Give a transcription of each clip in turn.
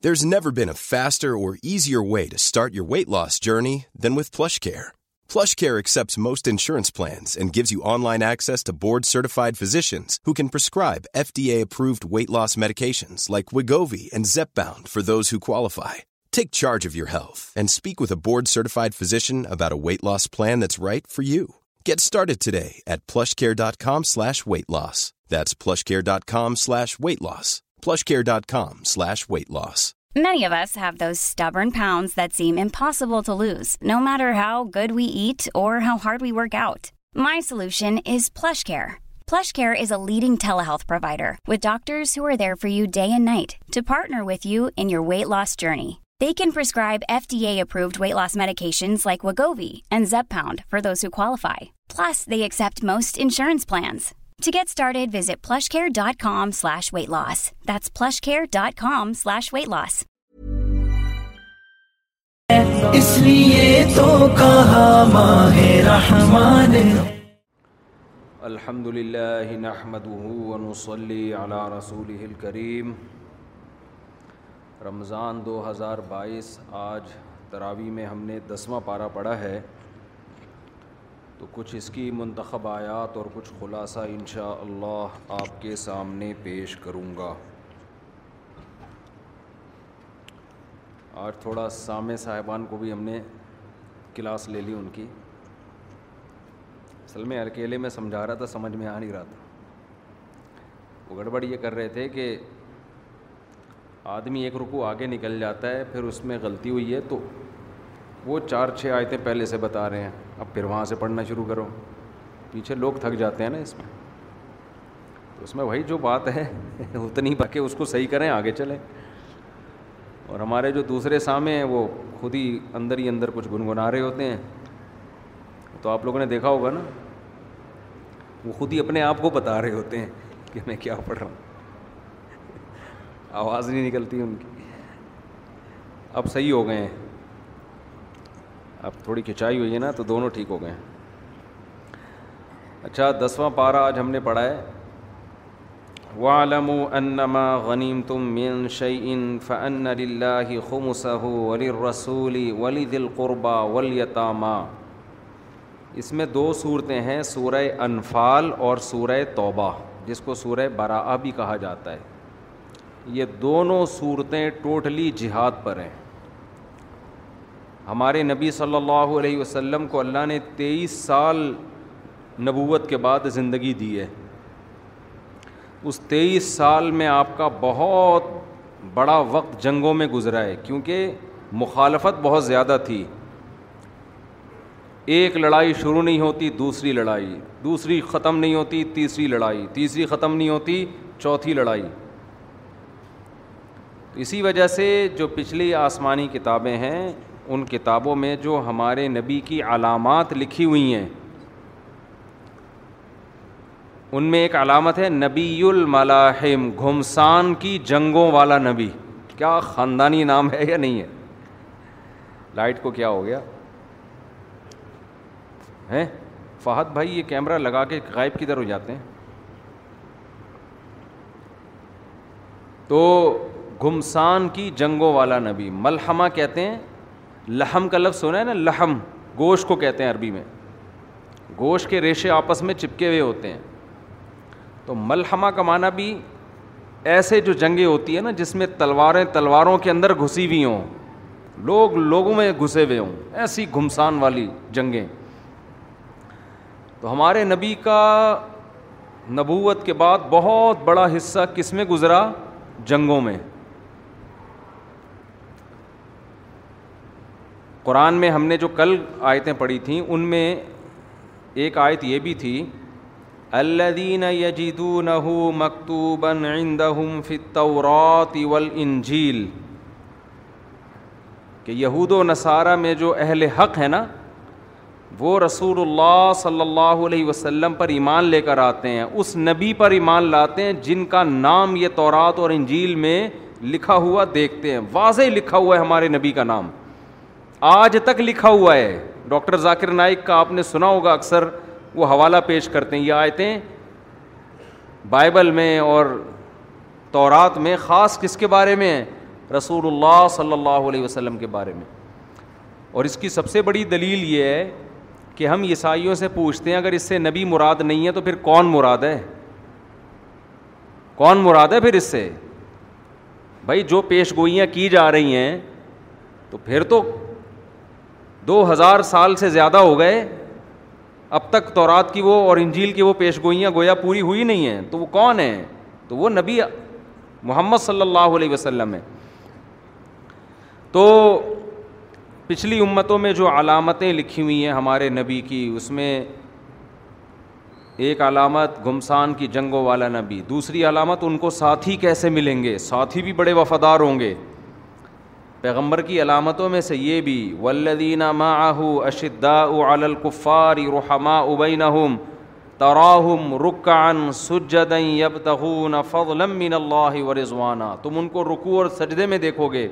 There's never been a faster or easier way to start your weight loss journey than with PlushCare. PlushCare accepts most insurance plans and gives you online access to board-certified physicians who can prescribe FDA-approved weight loss medications like Wegovy and Zepbound for those who qualify. Take charge of your health and speak with a board-certified physician about a weight loss plan that's right for you. Get started today at PlushCare.com/weight-loss. That's PlushCare.com/weight-loss. ئرز a leading telehealth provider work ادھر for you day and night to partner with you in your weight loss journey they can prescribe F T approved weight loss medication like وو bed Zepbound for who qualify plus they x To get started, visit plushcare.com plushcare.com slash slash weight weight loss. loss. That's الحمد للہ رسول رمضان دو ہزار بائیس آج تراوی میں ہم نے دسواں پارہ پڑھا ہے تو کچھ اس کی منتخب آیات اور کچھ خلاصہ انشاءاللہ آپ کے سامنے پیش کروں گا آج تھوڑا سامع صاحبان کو بھی ہم نے کلاس لے لی ان کی اصل میں اکیلے میں سمجھا رہا تھا سمجھ میں آ نہیں رہا تھا وہ گڑبڑ یہ کر رہے تھے کہ آدمی ایک رکو آگے نکل جاتا ہے پھر اس میں غلطی ہوئی ہے تو وہ چار چھ آیتیں پہلے سے بتا رہے ہیں اب پھر وہاں سے پڑھنا شروع کرو پیچھے لوگ تھک جاتے ہیں نا اس میں اس میں وہی جو بات ہے اتنی باقی اس کو صحیح کریں آگے چلیں اور ہمارے جو دوسرے سامنے ہیں وہ خود ہی اندر ہی اندر کچھ گنگنا رہے ہوتے ہیں تو آپ لوگوں نے دیکھا ہوگا نا وہ خود ہی اپنے آپ کو بتا رہے ہوتے ہیں کہ میں کیا پڑھ رہا ہوں آواز نہیں نکلتی ان کی اب صحیح ہو گئے ہیں اب تھوڑی کھنچائی ہوئی ہے نا تو دونوں ٹھیک ہو گئے ہیں اچھا دسواں پارہ آج ہم نے پڑھا ہے وَعْلَمُوا أَنَّمَا غَنِيمْتُم انما شَيْءٍ فَأَنَّ لِلَّهِ خُمُسَهُ فن وَلِذِ الْقُرْبَى صح اس میں دو صورتیں ہیں سورہ انفال اور سورہ توبہ جس کو سورہ بھی کہا جاتا ہے یہ دونوں صورتیں ٹوٹلی جہاد پر ہیں ہمارے نبی صلی اللہ علیہ وسلم کو اللہ نے تیئیس سال نبوت کے بعد زندگی دی ہے اس تیئیس سال میں آپ کا بہت بڑا وقت جنگوں میں گزرا ہے کیونکہ مخالفت بہت زیادہ تھی ایک لڑائی شروع نہیں ہوتی دوسری لڑائی دوسری ختم نہیں ہوتی تیسری لڑائی تیسری ختم نہیں ہوتی چوتھی لڑائی اسی وجہ سے جو پچھلی آسمانی کتابیں ہیں ان کتابوں میں جو ہمارے نبی کی علامات لکھی ہوئی ہیں ان میں ایک علامت ہے نبی الملاحم گھمسان کی جنگوں والا نبی کیا خاندانی نام ہے یا نہیں ہے لائٹ کو کیا ہو گیا ہیں فہد بھائی یہ کیمرہ لگا کے غائب کی ہو جاتے ہیں تو گھمسان کی جنگوں والا نبی ملحمہ کہتے ہیں لحم کا لفظ سنا ہے نا لحم گوشت کو کہتے ہیں عربی میں گوشت کے ریشے آپس میں چپکے ہوئے ہوتے ہیں تو ملحمہ کا معنی بھی ایسے جو جنگیں ہوتی ہیں نا جس میں تلواریں تلواروں کے اندر گھسی ہوئی ہوں لوگ لوگوں میں گھسے ہوئے ہوں ایسی گھمسان والی جنگیں تو ہمارے نبی کا نبوت کے بعد بہت بڑا حصہ کس میں گزرا جنگوں میں قرآن میں ہم نے جو کل آیتیں پڑھی تھیں ان میں ایک آیت یہ بھی تھی عندهم فی التورات والانجیل کہ یہود و نصارہ میں جو اہل حق ہے نا وہ رسول اللہ صلی اللہ علیہ وسلم پر ایمان لے کر آتے ہیں اس نبی پر ایمان لاتے ہیں جن کا نام یہ تورات اور انجیل میں لکھا ہوا دیکھتے ہیں واضح لکھا ہوا ہے ہمارے نبی کا نام آج تک لکھا ہوا ہے ڈاکٹر ذاکر نائک کا آپ نے سنا ہوگا اکثر وہ حوالہ پیش کرتے ہیں یہ آیتیں بائبل میں اور تورات میں خاص کس کے بارے میں رسول اللہ صلی اللہ علیہ وسلم کے بارے میں اور اس کی سب سے بڑی دلیل یہ ہے کہ ہم عیسائیوں سے پوچھتے ہیں اگر اس سے نبی مراد نہیں ہے تو پھر کون مراد ہے کون مراد ہے پھر اس سے بھائی جو پیش گوئیاں کی جا رہی ہیں تو پھر تو دو ہزار سال سے زیادہ ہو گئے اب تک تورات کی وہ اور انجیل کی وہ پیش گوئیاں گویا پوری ہوئی نہیں ہیں تو وہ کون ہیں تو وہ نبی محمد صلی اللہ علیہ وسلم ہے تو پچھلی امتوں میں جو علامتیں لکھی ہوئی ہیں ہمارے نبی کی اس میں ایک علامت گمسان کی جنگوں والا نبی دوسری علامت ان کو ساتھی کیسے ملیں گے ساتھی بھی بڑے وفادار ہوں گے پیغمبر کی علامتوں میں سے یہ بھی ولدینہ اشدا آہ رحما الکفار تراہم اُبَ نہم تراہم رقان من اللہ و رضوانہ تم ان کو رکو اور سجدے میں دیکھو گے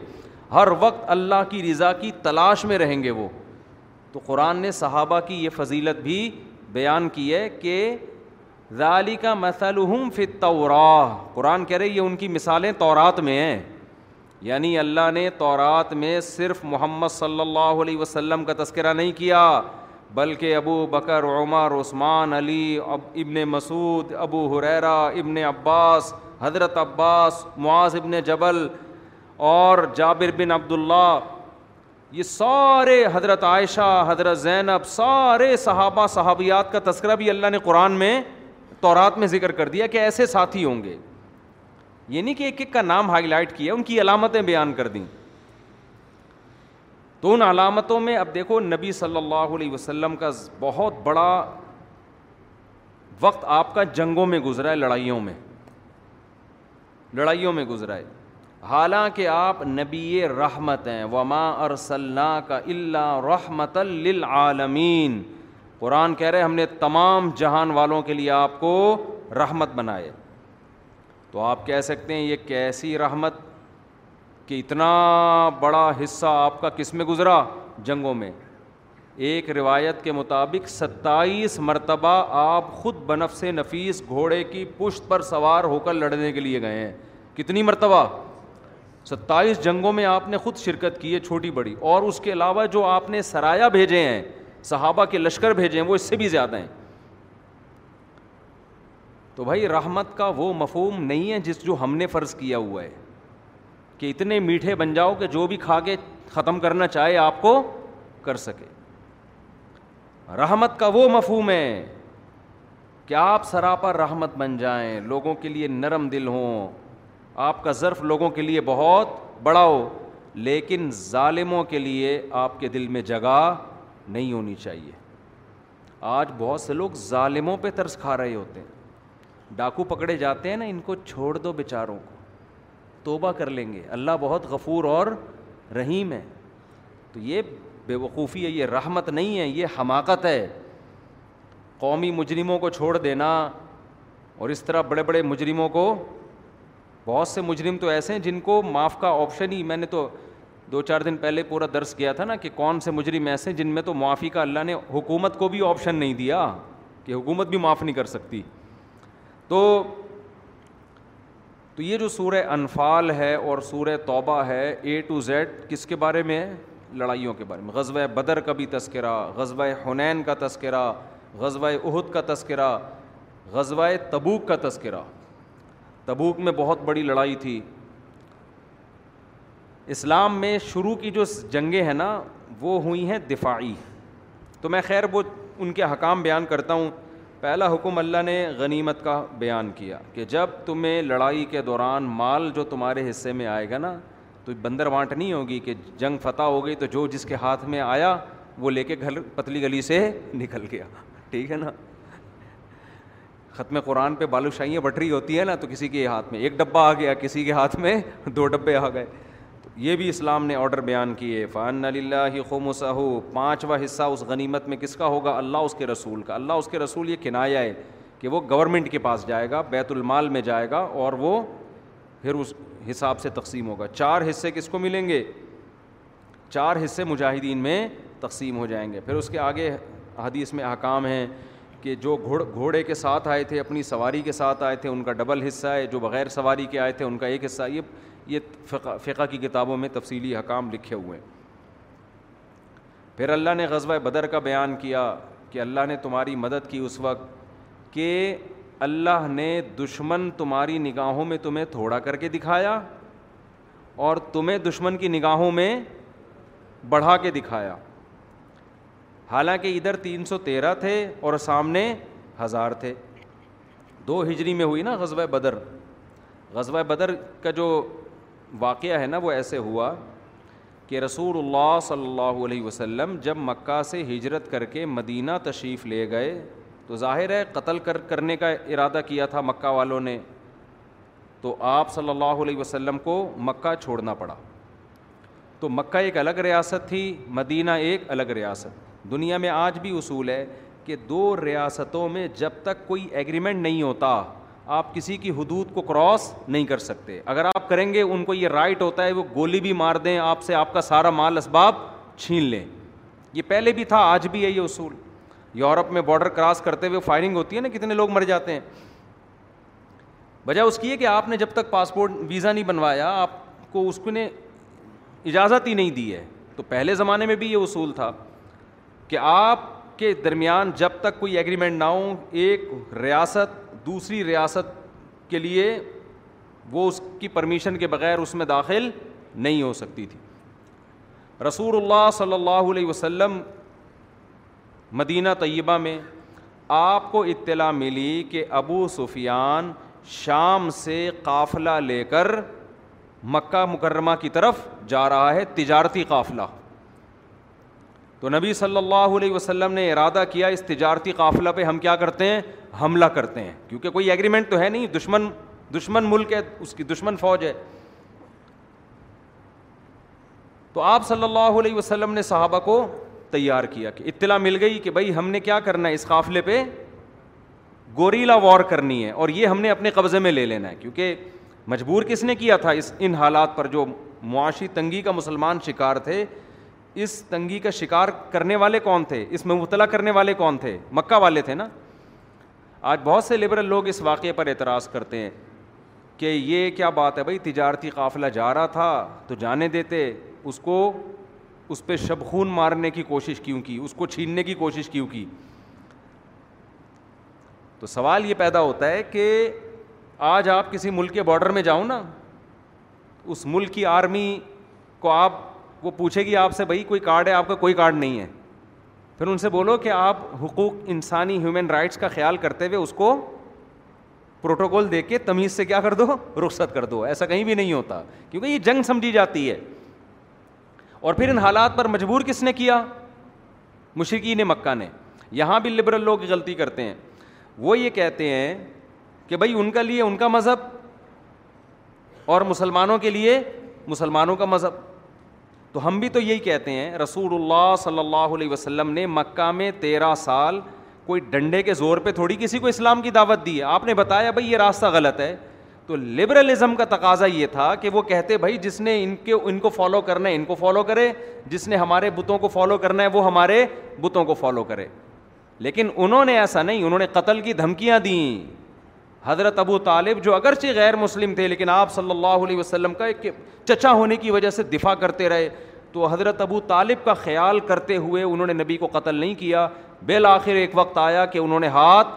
ہر وقت اللہ کی رضا کی تلاش میں رہیں گے وہ تو قرآن نے صحابہ کی یہ فضیلت بھی بیان کی ہے کہ ذالی کا مثلحم فطر قرآن کہہ رہے یہ ان کی مثالیں تورات میں ہیں یعنی اللہ نے تورات میں صرف محمد صلی اللہ علیہ وسلم کا تذکرہ نہیں کیا بلکہ ابو بکر عمر عثمان علی ابن مسعود ابو حریرا ابن عباس حضرت عباس معاذ ابن جبل اور جابر بن عبداللہ یہ سارے حضرت عائشہ حضرت زینب سارے صحابہ صحابیات کا تذکرہ بھی اللہ نے قرآن میں تورات میں ذکر کر دیا کہ ایسے ساتھی ہوں گے یہ یعنی نہیں کہ ایک ایک کا نام ہائی لائٹ کیا ان کی علامتیں بیان کر دیں تو ان علامتوں میں اب دیکھو نبی صلی اللہ علیہ وسلم کا بہت بڑا وقت آپ کا جنگوں میں گزرا ہے لڑائیوں میں لڑائیوں میں گزرا ہے حالانکہ آپ نبی رحمت ہیں وما اور قرآن کہہ رہے ہم نے تمام جہان والوں کے لیے آپ کو رحمت بنائے تو آپ کہہ سکتے ہیں یہ کیسی رحمت کہ اتنا بڑا حصہ آپ کا کس میں گزرا جنگوں میں ایک روایت کے مطابق ستائیس مرتبہ آپ خود بنف سے نفیس گھوڑے کی پشت پر سوار ہو کر لڑنے کے لیے گئے ہیں کتنی مرتبہ ستائیس جنگوں میں آپ نے خود شرکت کی ہے چھوٹی بڑی اور اس کے علاوہ جو آپ نے سرایہ بھیجے ہیں صحابہ کے لشکر بھیجے ہیں وہ اس سے بھی زیادہ ہیں تو بھائی رحمت کا وہ مفہوم نہیں ہے جس جو ہم نے فرض کیا ہوا ہے کہ اتنے میٹھے بن جاؤ کہ جو بھی کھا کے ختم کرنا چاہے آپ کو کر سکے رحمت کا وہ مفہوم ہے کہ آپ سراپا رحمت بن جائیں لوگوں کے لیے نرم دل ہوں آپ کا ظرف لوگوں کے لیے بہت بڑا ہو لیکن ظالموں کے لیے آپ کے دل میں جگہ نہیں ہونی چاہیے آج بہت سے لوگ ظالموں پہ ترس کھا رہے ہوتے ہیں ڈاکو پکڑے جاتے ہیں نا ان کو چھوڑ دو بیچاروں کو توبہ کر لیں گے اللہ بہت غفور اور رحیم ہے تو یہ بے وقوفی ہے یہ رحمت نہیں ہے یہ حماقت ہے قومی مجرموں کو چھوڑ دینا اور اس طرح بڑے بڑے مجرموں کو بہت سے مجرم تو ایسے ہیں جن کو معاف کا آپشن ہی میں نے تو دو چار دن پہلے پورا درس کیا تھا نا کہ کون سے مجرم ایسے ہیں جن میں تو معافی کا اللہ نے حکومت کو بھی آپشن نہیں دیا کہ حکومت بھی معاف نہیں کر سکتی تو تو یہ جو سورہ انفال ہے اور سورہ توبہ ہے اے ٹو زیڈ کس کے بارے میں لڑائیوں کے بارے میں غزوہ بدر کا بھی تذکرہ غزوہ حنین کا تذکرہ غزوہ احد کا تذکرہ غزوہ تبوک کا تذکرہ تبوک میں بہت بڑی لڑائی تھی اسلام میں شروع کی جو جنگیں ہیں نا وہ ہوئی ہیں دفاعی تو میں خیر وہ ان کے حکام بیان کرتا ہوں پہلا حکم اللہ نے غنیمت کا بیان کیا کہ جب تمہیں لڑائی کے دوران مال جو تمہارے حصے میں آئے گا نا تو بندر نہیں ہوگی کہ جنگ فتح ہو گئی تو جو جس کے ہاتھ میں آیا وہ لے کے گھر پتلی گلی سے نکل گیا ٹھیک ہے نا ختم قرآن پہ بالو شاہیاں بٹری ہوتی ہے نا تو کسی کے ہاتھ میں ایک ڈبہ آ گیا کسی کے ہاتھ میں دو ڈبے آ گئے یہ بھی اسلام نے آرڈر بیان کیے فن علی اللہ خم و پانچواں حصہ اس غنیمت میں کس کا ہوگا اللہ اس کے رسول کا اللہ اس کے رسول یہ کنایا ہے کہ وہ گورنمنٹ کے پاس جائے گا بیت المال میں جائے گا اور وہ پھر اس حساب سے تقسیم ہوگا چار حصے کس کو ملیں گے چار حصے مجاہدین میں تقسیم ہو جائیں گے پھر اس کے آگے حدیث میں احکام ہیں کہ جو گھوڑ گھوڑے کے ساتھ آئے تھے اپنی سواری کے ساتھ آئے تھے ان کا ڈبل حصہ ہے جو بغیر سواری کے آئے تھے ان کا ایک حصہ یہ یہ فقہ فقہ کی کتابوں میں تفصیلی حکام لکھے ہوئے ہیں پھر اللہ نے غزوہ بدر کا بیان کیا کہ اللہ نے تمہاری مدد کی اس وقت کہ اللہ نے دشمن تمہاری نگاہوں میں تمہیں تھوڑا کر کے دکھایا اور تمہیں دشمن کی نگاہوں میں بڑھا کے دکھایا حالانکہ ادھر تین سو تیرہ تھے اور سامنے ہزار تھے دو ہجری میں ہوئی نا غزوہ بدر غزوہ بدر کا جو واقعہ ہے نا وہ ایسے ہوا کہ رسول اللہ صلی اللہ علیہ وسلم جب مکہ سے ہجرت کر کے مدینہ تشریف لے گئے تو ظاہر ہے قتل کر کرنے کا ارادہ کیا تھا مکہ والوں نے تو آپ صلی اللہ علیہ وسلم کو مکہ چھوڑنا پڑا تو مکہ ایک الگ ریاست تھی مدینہ ایک الگ ریاست دنیا میں آج بھی اصول ہے کہ دو ریاستوں میں جب تک کوئی ایگریمنٹ نہیں ہوتا آپ کسی کی حدود کو کراس نہیں کر سکتے اگر آپ کریں گے ان کو یہ رائٹ ہوتا ہے وہ گولی بھی مار دیں آپ سے آپ کا سارا مال اسباب چھین لیں یہ پہلے بھی تھا آج بھی ہے یہ اصول یورپ میں بارڈر کراس کرتے ہوئے فائرنگ ہوتی ہے نا کتنے لوگ مر جاتے ہیں وجہ اس کی ہے کہ آپ نے جب تک پاسپورٹ ویزا نہیں بنوایا آپ کو اس کو نے اجازت ہی نہیں دی ہے تو پہلے زمانے میں بھی یہ اصول تھا کہ آپ کے درمیان جب تک کوئی ایگریمنٹ نہ ہو ایک ریاست دوسری ریاست کے لیے وہ اس کی پرمیشن کے بغیر اس میں داخل نہیں ہو سکتی تھی رسول اللہ صلی اللہ علیہ وسلم مدینہ طیبہ میں آپ کو اطلاع ملی کہ ابو سفیان شام سے قافلہ لے کر مکہ مکرمہ کی طرف جا رہا ہے تجارتی قافلہ تو نبی صلی اللہ علیہ وسلم نے ارادہ کیا اس تجارتی قافلہ پہ ہم کیا کرتے ہیں حملہ کرتے ہیں کیونکہ کوئی ایگریمنٹ تو ہے نہیں دشمن دشمن ملک ہے اس کی دشمن فوج ہے تو آپ صلی اللہ علیہ وسلم نے صحابہ کو تیار کیا کہ اطلاع مل گئی کہ بھائی ہم نے کیا کرنا ہے اس قافلے پہ گوریلا وار کرنی ہے اور یہ ہم نے اپنے قبضے میں لے لینا ہے کیونکہ مجبور کس نے کیا تھا اس ان حالات پر جو معاشی تنگی کا مسلمان شکار تھے اس تنگی کا شکار کرنے والے کون تھے اس میں مبتلا کرنے والے کون تھے مکہ والے تھے نا آج بہت سے لبرل لوگ اس واقعے پر اعتراض کرتے ہیں کہ یہ کیا بات ہے بھائی تجارتی قافلہ جا رہا تھا تو جانے دیتے اس کو اس پہ شب خون مارنے کی کوشش کیوں کی اس کو چھیننے کی کوشش کیوں کی تو سوال یہ پیدا ہوتا ہے کہ آج آپ کسی ملک کے باڈر میں جاؤں نا اس ملک کی آرمی کو آپ وہ پوچھے گی آپ سے بھائی کوئی کارڈ ہے آپ کا کوئی کارڈ نہیں ہے پھر ان سے بولو کہ آپ حقوق انسانی ہیومن رائٹس کا خیال کرتے ہوئے اس کو پروٹوکول دے کے تمیز سے کیا کر دو رخصت کر دو ایسا کہیں بھی نہیں ہوتا کیونکہ یہ جنگ سمجھی جاتی ہے اور پھر ان حالات پر مجبور کس نے کیا مشرقی نے مکہ نے یہاں بھی لبرل لوگ غلطی کرتے ہیں وہ یہ کہتے ہیں کہ بھائی ان کا لیے ان کا مذہب اور مسلمانوں کے لیے مسلمانوں کا مذہب تو ہم بھی تو یہی کہتے ہیں رسول اللہ صلی اللہ علیہ وسلم نے مکہ میں تیرہ سال کوئی ڈنڈے کے زور پہ تھوڑی کسی کو اسلام کی دعوت دی ہے آپ نے بتایا بھائی یہ راستہ غلط ہے تو لبرلزم کا تقاضا یہ تھا کہ وہ کہتے بھائی جس نے ان کے ان کو فالو کرنا ہے ان کو فالو کرے جس نے ہمارے بتوں کو فالو کرنا ہے وہ ہمارے بتوں کو فالو کرے لیکن انہوں نے ایسا نہیں انہوں نے قتل کی دھمکیاں دیں حضرت ابو طالب جو اگرچہ غیر مسلم تھے لیکن آپ صلی اللہ علیہ وسلم کا ایک چچا ہونے کی وجہ سے دفاع کرتے رہے تو حضرت ابو طالب کا خیال کرتے ہوئے انہوں نے نبی کو قتل نہیں کیا بالآخر ایک وقت آیا کہ انہوں نے ہاتھ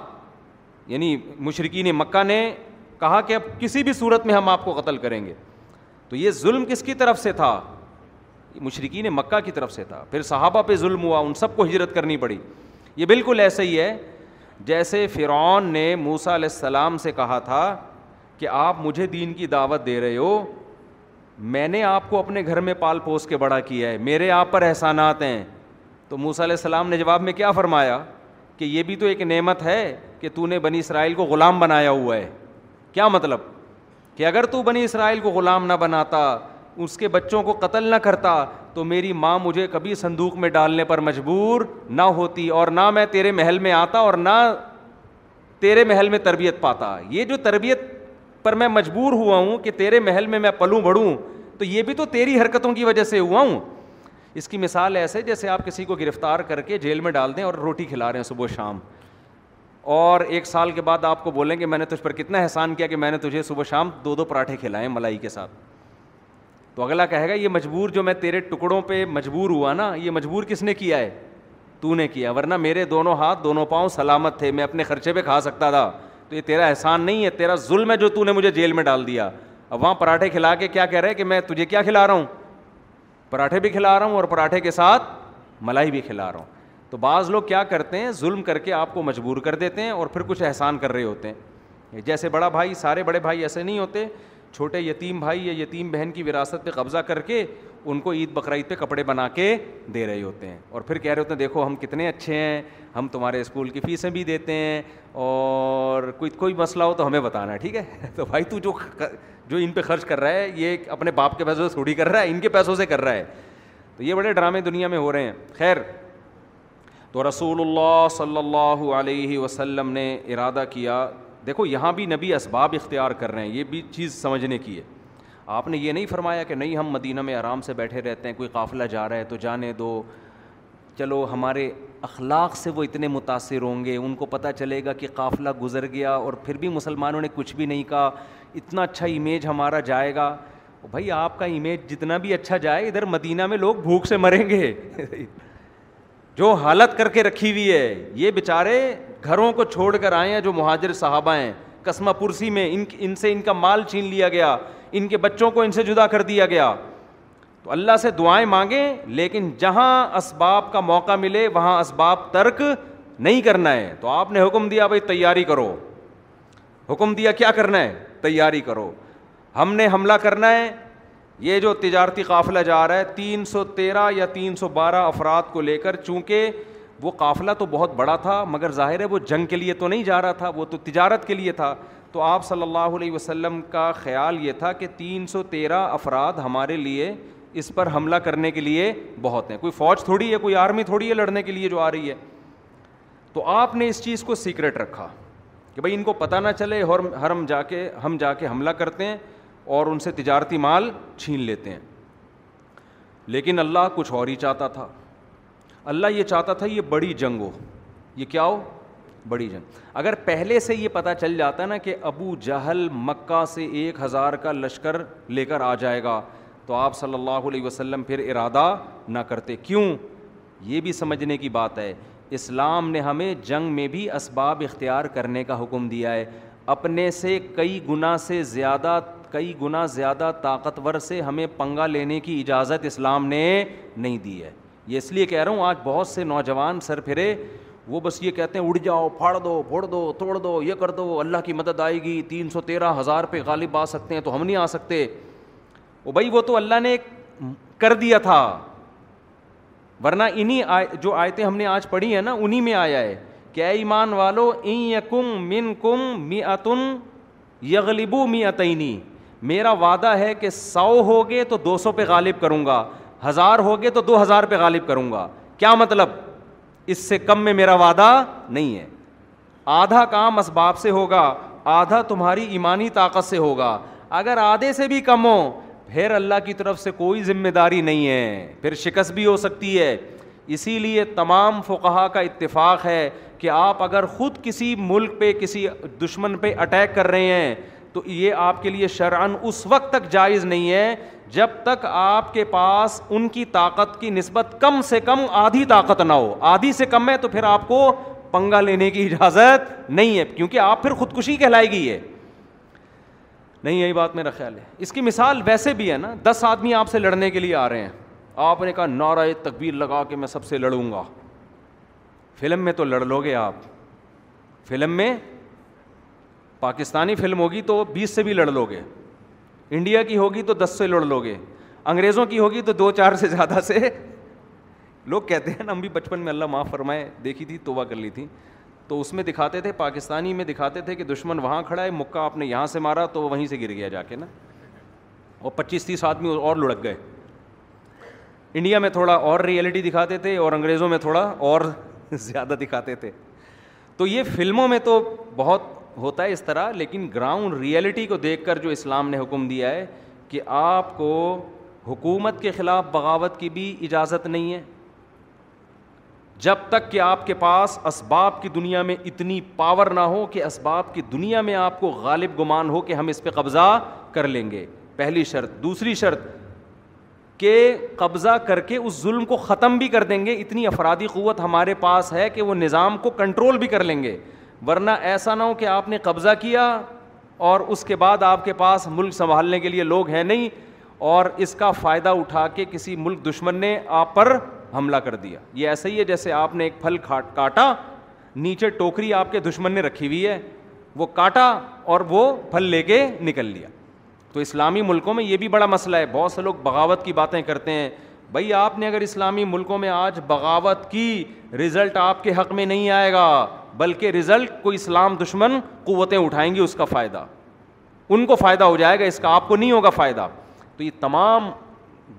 یعنی مشرقین مکہ نے کہا کہ اب کسی بھی صورت میں ہم آپ کو قتل کریں گے تو یہ ظلم کس کی طرف سے تھا مشرقین مکہ کی طرف سے تھا پھر صحابہ پہ ظلم ہوا ان سب کو ہجرت کرنی پڑی یہ بالکل ایسے ہی ہے جیسے فرعون نے موسا علیہ السلام سے کہا تھا کہ آپ مجھے دین کی دعوت دے رہے ہو میں نے آپ کو اپنے گھر میں پال پوس کے بڑا کیا ہے میرے آپ پر احسانات ہیں تو موسا علیہ السلام نے جواب میں کیا فرمایا کہ یہ بھی تو ایک نعمت ہے کہ تو نے بنی اسرائیل کو غلام بنایا ہوا ہے کیا مطلب کہ اگر تو بنی اسرائیل کو غلام نہ بناتا اس کے بچوں کو قتل نہ کرتا تو میری ماں مجھے کبھی صندوق میں ڈالنے پر مجبور نہ ہوتی اور نہ میں تیرے محل میں آتا اور نہ تیرے محل میں تربیت پاتا یہ جو تربیت پر میں مجبور ہوا ہوں کہ تیرے محل میں میں پلوں بڑھوں تو یہ بھی تو تیری حرکتوں کی وجہ سے ہوا ہوں اس کی مثال ایسے جیسے آپ کسی کو گرفتار کر کے جیل میں ڈال دیں اور روٹی کھلا رہے ہیں صبح شام اور ایک سال کے بعد آپ کو بولیں کہ میں نے تجھ پر کتنا احسان کیا کہ میں نے تجھے صبح شام دو دو پراٹھے کھلائے ملائی کے ساتھ تو اگلا کہے گا یہ مجبور جو میں تیرے ٹکڑوں پہ مجبور ہوا نا یہ مجبور کس نے کیا ہے تو نے کیا ورنہ میرے دونوں ہاتھ دونوں پاؤں سلامت تھے میں اپنے خرچے پہ کھا سکتا تھا تو یہ تیرا احسان نہیں ہے تیرا ظلم ہے جو تو نے مجھے جیل میں ڈال دیا اب وہاں پراٹھے کھلا کے کیا کہہ رہے کہ میں تجھے کیا کھلا رہا ہوں پراٹھے بھی کھلا رہا ہوں اور پراٹھے کے ساتھ ملائی بھی کھلا رہا ہوں تو بعض لوگ کیا کرتے ہیں ظلم کر کے آپ کو مجبور کر دیتے ہیں اور پھر کچھ احسان کر رہے ہوتے ہیں جیسے بڑا بھائی سارے بڑے بھائی ایسے نہیں ہوتے چھوٹے یتیم بھائی یا یتیم بہن کی وراثت پہ قبضہ کر کے ان کو عید بقرعید پہ کپڑے بنا کے دے رہے ہوتے ہیں اور پھر کہہ رہے ہوتے ہیں دیکھو ہم کتنے اچھے ہیں ہم تمہارے اسکول کی فیسیں بھی دیتے ہیں اور کوئی کوئی مسئلہ ہو تو ہمیں بتانا ہے ٹھیک ہے تو بھائی تو جو جو ان پہ خرچ کر رہا ہے یہ اپنے باپ کے پیسوں سے تھوڑی کر رہا ہے ان کے پیسوں سے کر رہا ہے تو یہ بڑے ڈرامے دنیا میں ہو رہے ہیں خیر تو رسول اللہ صلی اللہ علیہ وسلم نے ارادہ کیا دیکھو یہاں بھی نبی اسباب اختیار کر رہے ہیں یہ بھی چیز سمجھنے کی ہے آپ نے یہ نہیں فرمایا کہ نہیں ہم مدینہ میں آرام سے بیٹھے رہتے ہیں کوئی قافلہ جا رہا ہے تو جانے دو چلو ہمارے اخلاق سے وہ اتنے متاثر ہوں گے ان کو پتہ چلے گا کہ قافلہ گزر گیا اور پھر بھی مسلمانوں نے کچھ بھی نہیں کہا اتنا اچھا امیج ہمارا جائے گا بھائی آپ کا امیج جتنا بھی اچھا جائے ادھر مدینہ میں لوگ بھوک سے مریں گے جو حالت کر کے رکھی ہوئی ہے یہ بیچارے گھروں کو چھوڑ کر آئے ہیں جو مہاجر صحابہ ہیں قسمہ پرسی میں ان ان سے ان کا مال چھین لیا گیا ان کے بچوں کو ان سے جدا کر دیا گیا تو اللہ سے دعائیں مانگیں لیکن جہاں اسباب کا موقع ملے وہاں اسباب ترک نہیں کرنا ہے تو آپ نے حکم دیا بھائی تیاری کرو حکم دیا کیا کرنا ہے تیاری کرو ہم نے حملہ کرنا ہے یہ جو تجارتی قافلہ جا رہا ہے تین سو تیرہ یا تین سو بارہ افراد کو لے کر چونکہ وہ قافلہ تو بہت بڑا تھا مگر ظاہر ہے وہ جنگ کے لیے تو نہیں جا رہا تھا وہ تو تجارت کے لیے تھا تو آپ صلی اللہ علیہ وسلم کا خیال یہ تھا کہ تین سو تیرہ افراد ہمارے لیے اس پر حملہ کرنے کے لیے بہت ہیں کوئی فوج تھوڑی ہے کوئی آرمی تھوڑی ہے لڑنے کے لیے جو آ رہی ہے تو آپ نے اس چیز کو سیکرٹ رکھا کہ بھائی ان کو پتہ نہ چلے ہر ہر ہم جا کے ہم جا کے حملہ کرتے ہیں اور ان سے تجارتی مال چھین لیتے ہیں لیکن اللہ کچھ اور ہی چاہتا تھا اللہ یہ چاہتا تھا یہ بڑی جنگ ہو یہ کیا ہو بڑی جنگ اگر پہلے سے یہ پتہ چل جاتا نا کہ ابو جہل مکہ سے ایک ہزار کا لشکر لے کر آ جائے گا تو آپ صلی اللہ علیہ وسلم پھر ارادہ نہ کرتے کیوں یہ بھی سمجھنے کی بات ہے اسلام نے ہمیں جنگ میں بھی اسباب اختیار کرنے کا حکم دیا ہے اپنے سے کئی گنا سے زیادہ کئی گنا زیادہ طاقتور سے ہمیں پنگا لینے کی اجازت اسلام نے نہیں دی ہے یہ اس لیے کہہ رہا ہوں آج بہت سے نوجوان سر پھرے وہ بس یہ کہتے ہیں اڑ جاؤ پھاڑ دو پھوڑ دو توڑ دو یہ کر دو اللہ کی مدد آئے گی تین سو تیرہ ہزار پہ غالب آ سکتے ہیں تو ہم نہیں آ سکتے وہ بھائی وہ تو اللہ نے کر دیا تھا ورنہ انہیں جو آیتیں ہم نے آج پڑھی ہیں نا انہیں میں آیا ہے کہ اے ایمان والو این یکم کم من کم می اتن یغلبو می میرا وعدہ ہے کہ سو ہو گئے تو دو سو پہ غالب کروں گا ہزار ہو گئے تو دو ہزار پہ غالب کروں گا کیا مطلب اس سے کم میں میرا وعدہ نہیں ہے آدھا کام اسباب سے ہوگا آدھا تمہاری ایمانی طاقت سے ہوگا اگر آدھے سے بھی کم ہو پھر اللہ کی طرف سے کوئی ذمہ داری نہیں ہے پھر شکست بھی ہو سکتی ہے اسی لیے تمام فقہا کا اتفاق ہے کہ آپ اگر خود کسی ملک پہ کسی دشمن پہ اٹیک کر رہے ہیں تو یہ آپ کے لیے شرعن اس وقت تک جائز نہیں ہے جب تک آپ کے پاس ان کی طاقت کی نسبت کم سے کم آدھی طاقت نہ ہو آدھی سے کم ہے تو پھر آپ کو پنگا لینے کی اجازت نہیں ہے کیونکہ آپ پھر خودکشی کہلائے گی ہے نہیں یہی بات میرا خیال ہے اس کی مثال ویسے بھی ہے نا دس آدمی آپ سے لڑنے کے لیے آ رہے ہیں آپ نے کہا نعرہ تقبیر لگا کے میں سب سے لڑوں گا فلم میں تو لڑ لو گے آپ فلم میں پاکستانی فلم ہوگی تو بیس سے بھی لڑ لو گے انڈیا کی ہوگی تو دس سے لڑ لو گے انگریزوں کی ہوگی تو دو چار سے زیادہ سے لوگ کہتے ہیں نا ہم بھی بچپن میں اللہ معاف فرمائے دیکھی تھی توبہ کر لی تھی تو اس میں دکھاتے تھے پاکستانی میں دکھاتے تھے کہ دشمن وہاں کھڑا ہے مکہ آپ نے یہاں سے مارا تو وہیں سے گر گیا جا کے نا اور پچیس تیس آدمی اور لڑک گئے انڈیا میں تھوڑا اور ریئلٹی دکھاتے تھے اور انگریزوں میں تھوڑا اور زیادہ دکھاتے تھے تو یہ فلموں میں تو بہت ہوتا ہے اس طرح لیکن گراؤنڈ ریئلٹی کو دیکھ کر جو اسلام نے حکم دیا ہے کہ آپ کو حکومت کے خلاف بغاوت کی بھی اجازت نہیں ہے جب تک کہ آپ کے پاس اسباب کی دنیا میں اتنی پاور نہ ہو کہ اسباب کی دنیا میں آپ کو غالب گمان ہو کہ ہم اس پہ قبضہ کر لیں گے پہلی شرط دوسری شرط کہ قبضہ کر کے اس ظلم کو ختم بھی کر دیں گے اتنی افرادی قوت ہمارے پاس ہے کہ وہ نظام کو کنٹرول بھی کر لیں گے ورنہ ایسا نہ ہو کہ آپ نے قبضہ کیا اور اس کے بعد آپ کے پاس ملک سنبھالنے کے لیے لوگ ہیں نہیں اور اس کا فائدہ اٹھا کے کسی ملک دشمن نے آپ پر حملہ کر دیا یہ ایسا ہی ہے جیسے آپ نے ایک پھل کاٹا نیچے ٹوکری آپ کے دشمن نے رکھی ہوئی ہے وہ کاٹا اور وہ پھل لے کے نکل لیا تو اسلامی ملکوں میں یہ بھی بڑا مسئلہ ہے بہت سے لوگ بغاوت کی باتیں کرتے ہیں بھائی آپ نے اگر اسلامی ملکوں میں آج بغاوت کی رزلٹ آپ کے حق میں نہیں آئے گا بلکہ رزلٹ کو اسلام دشمن قوتیں اٹھائیں گی اس کا فائدہ ان کو فائدہ ہو جائے گا اس کا آپ کو نہیں ہوگا فائدہ تو یہ تمام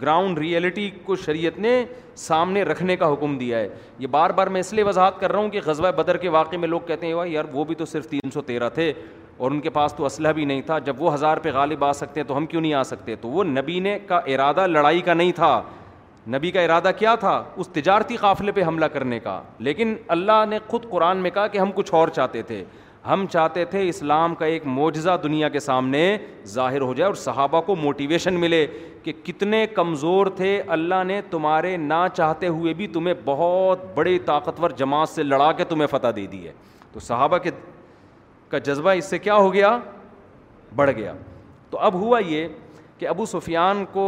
گراؤنڈ ریئلٹی کو شریعت نے سامنے رکھنے کا حکم دیا ہے یہ بار بار میں اس لیے وضاحت کر رہا ہوں کہ غزوہ بدر کے واقعے میں لوگ کہتے ہیں یار وہ بھی تو صرف تین سو تیرہ تھے اور ان کے پاس تو اسلحہ بھی نہیں تھا جب وہ ہزار پہ غالب آ سکتے ہیں تو ہم کیوں نہیں آ سکتے تو وہ نے کا ارادہ لڑائی کا نہیں تھا نبی کا ارادہ کیا تھا اس تجارتی قافلے پہ حملہ کرنے کا لیکن اللہ نے خود قرآن میں کہا کہ ہم کچھ اور چاہتے تھے ہم چاہتے تھے اسلام کا ایک معجزہ دنیا کے سامنے ظاہر ہو جائے اور صحابہ کو موٹیویشن ملے کہ کتنے کمزور تھے اللہ نے تمہارے نہ چاہتے ہوئے بھی تمہیں بہت بڑی طاقتور جماعت سے لڑا کے تمہیں فتح دے دی ہے تو صحابہ کے کا جذبہ اس سے کیا ہو گیا بڑھ گیا تو اب ہوا یہ کہ ابو سفیان کو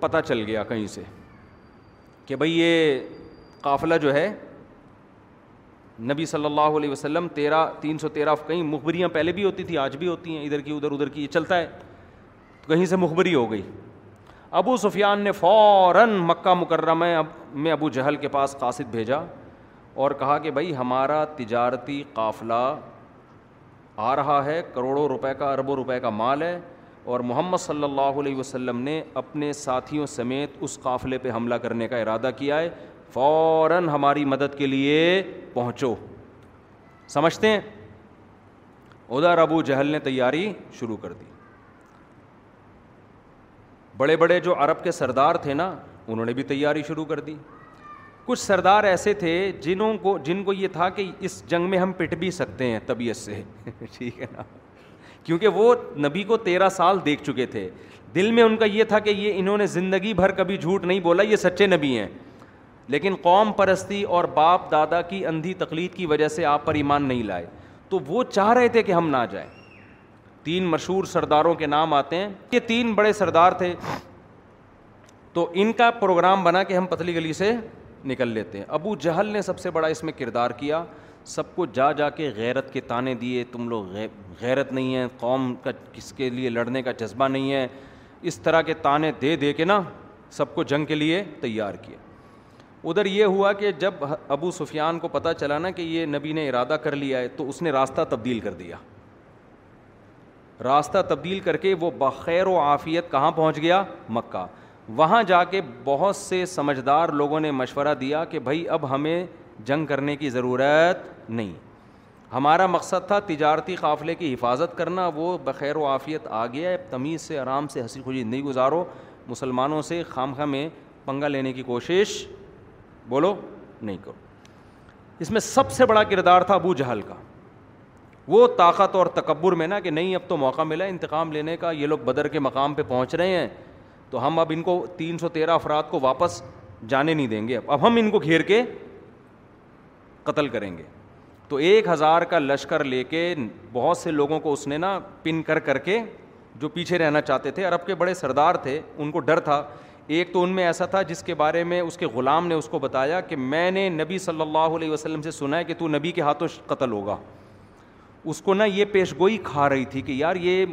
پتہ چل گیا کہیں سے کہ بھائی یہ قافلہ جو ہے نبی صلی اللہ علیہ وسلم تیرہ تین سو تیرہ کہیں مخبریاں پہلے بھی ہوتی تھیں آج بھی ہوتی ہیں ادھر کی ادھر ادھر کی یہ چلتا ہے کہیں سے مخبری ہو گئی ابو سفیان نے فوراً مکہ مکرمہ میں ابو جہل کے پاس قاصد بھیجا اور کہا کہ بھائی ہمارا تجارتی قافلہ آ رہا ہے کروڑوں روپے کا اربوں روپے کا مال ہے اور محمد صلی اللہ علیہ وسلم نے اپنے ساتھیوں سمیت اس قافلے پہ حملہ کرنے کا ارادہ کیا ہے فوراً ہماری مدد کے لیے پہنچو سمجھتے ہیں ادھر ابو جہل نے تیاری شروع کر دی بڑے بڑے جو عرب کے سردار تھے نا انہوں نے بھی تیاری شروع کر دی کچھ سردار ایسے تھے جنہوں کو جن کو یہ تھا کہ اس جنگ میں ہم پٹ بھی سکتے ہیں طبیعت سے ٹھیک ہے نا کیونکہ وہ نبی کو تیرہ سال دیکھ چکے تھے دل میں ان کا یہ تھا کہ یہ انہوں نے زندگی بھر کبھی جھوٹ نہیں بولا یہ سچے نبی ہیں لیکن قوم پرستی اور باپ دادا کی اندھی تقلید کی وجہ سے آپ پر ایمان نہیں لائے تو وہ چاہ رہے تھے کہ ہم نہ جائیں تین مشہور سرداروں کے نام آتے ہیں یہ تین بڑے سردار تھے تو ان کا پروگرام بنا کہ ہم پتلی گلی سے نکل لیتے ہیں ابو جہل نے سب سے بڑا اس میں کردار کیا سب کو جا جا کے غیرت کے تانے دیے تم لوگ غیرت نہیں ہیں قوم کا کس کے لیے لڑنے کا جذبہ نہیں ہے اس طرح کے تانے دے دے کے نا سب کو جنگ کے لیے تیار کیا ادھر یہ ہوا کہ جب ابو سفیان کو پتہ چلا نا کہ یہ نبی نے ارادہ کر لیا ہے تو اس نے راستہ تبدیل کر دیا راستہ تبدیل کر کے وہ بخیر و عافیت کہاں پہنچ گیا مکہ وہاں جا کے بہت سے سمجھدار لوگوں نے مشورہ دیا کہ بھائی اب ہمیں جنگ کرنے کی ضرورت نہیں ہمارا مقصد تھا تجارتی قافلے کی حفاظت کرنا وہ بخیر و عافیت آ گیا اب تمیز سے آرام سے ہنسی خوشی نہیں گزارو مسلمانوں سے خام خاں میں پنگا لینے کی کوشش بولو نہیں کرو اس میں سب سے بڑا کردار تھا ابو جہل کا وہ طاقت اور تکبر میں نا کہ نہیں اب تو موقع ملا انتقام لینے کا یہ لوگ بدر کے مقام پہ پہنچ رہے ہیں تو ہم اب ان کو تین سو تیرہ افراد کو واپس جانے نہیں دیں گے اب اب ہم ان کو گھیر کے قتل کریں گے تو ایک ہزار کا لشکر لے کے بہت سے لوگوں کو اس نے نا پن کر کر کے جو پیچھے رہنا چاہتے تھے عرب کے بڑے سردار تھے ان کو ڈر تھا ایک تو ان میں ایسا تھا جس کے بارے میں اس کے غلام نے اس کو بتایا کہ میں نے نبی صلی اللہ علیہ وسلم سے سنا ہے کہ تو نبی کے ہاتھوں قتل ہوگا اس کو نا یہ پیش گوئی کھا رہی تھی کہ یار یہ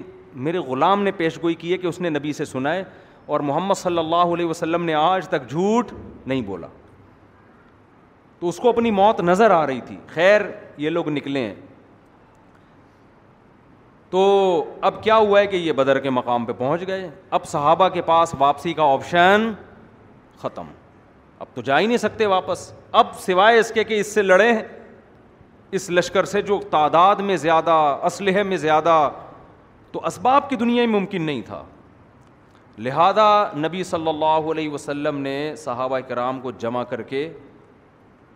میرے غلام نے پیش گوئی کی ہے کہ اس نے نبی سے سنا ہے اور محمد صلی اللہ علیہ وسلم نے آج تک جھوٹ نہیں بولا تو اس کو اپنی موت نظر آ رہی تھی خیر یہ لوگ نکلے ہیں تو اب کیا ہوا ہے کہ یہ بدر کے مقام پہ پہنچ گئے اب صحابہ کے پاس واپسی کا آپشن ختم اب تو جا ہی نہیں سکتے واپس اب سوائے اس کے کہ اس سے لڑے اس لشکر سے جو تعداد میں زیادہ اسلحے میں زیادہ تو اسباب کی دنیا میں ممکن نہیں تھا لہذا نبی صلی اللہ علیہ وسلم نے صحابہ کرام کو جمع کر کے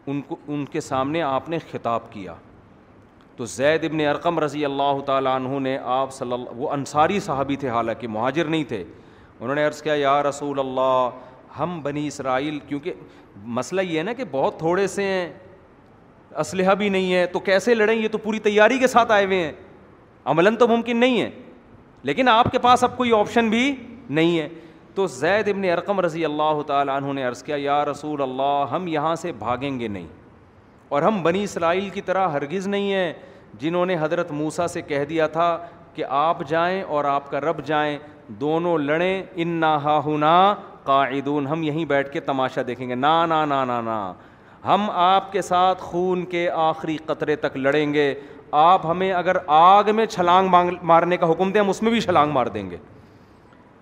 ان کو ان کے سامنے آپ نے خطاب کیا تو زید ابن ارقم رضی اللہ تعالیٰ عنہ نے آپ صلی اللہ وہ انصاری صحابی تھے حالانکہ مہاجر نہیں تھے انہوں نے عرض کیا یا رسول اللہ ہم بنی اسرائیل کیونکہ مسئلہ یہ ہے نا کہ بہت تھوڑے سے ہیں اسلحہ بھی نہیں ہے تو کیسے لڑیں یہ تو پوری تیاری کے ساتھ آئے ہوئے ہیں عملاً تو ممکن نہیں ہے لیکن آپ کے پاس اب کوئی آپشن بھی نہیں ہے تو زید ابن ارقم رضی اللہ تعالیٰ عنہ نے عرض کیا یا رسول اللہ ہم یہاں سے بھاگیں گے نہیں اور ہم بنی اسرائیل کی طرح ہرگز نہیں ہیں جنہوں نے حضرت موسا سے کہہ دیا تھا کہ آپ جائیں اور آپ کا رب جائیں دونوں لڑیں ان ہا ہنا قاعدون ہم یہیں بیٹھ کے تماشا دیکھیں گے نا نا نا نا نا ہم آپ کے ساتھ خون کے آخری قطرے تک لڑیں گے آپ ہمیں اگر آگ میں چھلانگ مارنے کا حکم دیں ہم اس میں بھی چھلانگ مار دیں گے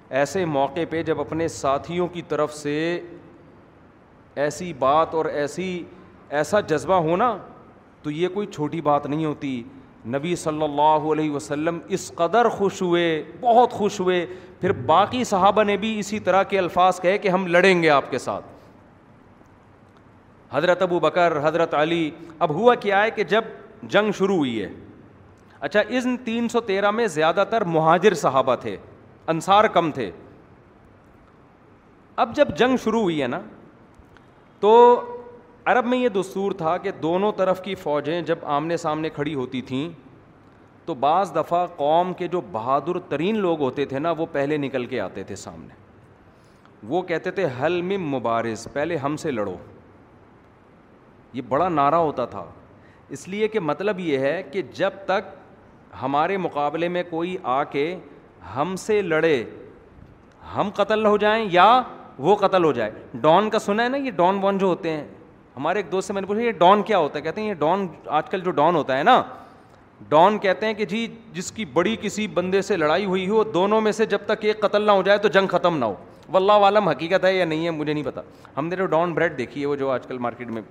ایسے موقع پہ جب اپنے ساتھیوں کی طرف سے ایسی بات اور ایسی ایسا جذبہ ہونا تو یہ کوئی چھوٹی بات نہیں ہوتی نبی صلی اللہ علیہ وسلم اس قدر خوش ہوئے بہت خوش ہوئے پھر باقی صحابہ نے بھی اسی طرح کے الفاظ کہے کہ ہم لڑیں گے آپ کے ساتھ حضرت ابو بکر حضرت علی اب ہوا کیا ہے کہ جب جنگ شروع ہوئی ہے اچھا اس تین سو تیرہ میں زیادہ تر مہاجر صحابہ تھے انصار کم تھے اب جب جنگ شروع ہوئی ہے نا تو عرب میں یہ دستور تھا کہ دونوں طرف کی فوجیں جب آمنے سامنے کھڑی ہوتی تھیں تو بعض دفعہ قوم کے جو بہادر ترین لوگ ہوتے تھے نا وہ پہلے نکل کے آتے تھے سامنے وہ کہتے تھے حل میں مبارز پہلے ہم سے لڑو یہ بڑا نعرہ ہوتا تھا اس لیے کہ مطلب یہ ہے کہ جب تک ہمارے مقابلے میں کوئی آ کے ہم سے لڑے ہم قتل ہو جائیں یا وہ قتل ہو جائے ڈان کا سنا ہے نا یہ ڈان وان جو ہوتے ہیں ہمارے ایک دوست سے میں نے پوچھا یہ ڈان کیا ہوتا ہے کہتے ہیں یہ ڈان آج کل جو ڈان ہوتا ہے نا ڈان کہتے ہیں کہ جی جس کی بڑی کسی بندے سے لڑائی ہوئی ہو دونوں میں سے جب تک ایک قتل نہ ہو جائے تو جنگ ختم نہ ہو واللہ عالم حقیقت ہے یا نہیں ہے مجھے نہیں پتا ہم نے جو ڈان بریڈ دیکھی ہے وہ جو آج کل مارکیٹ میں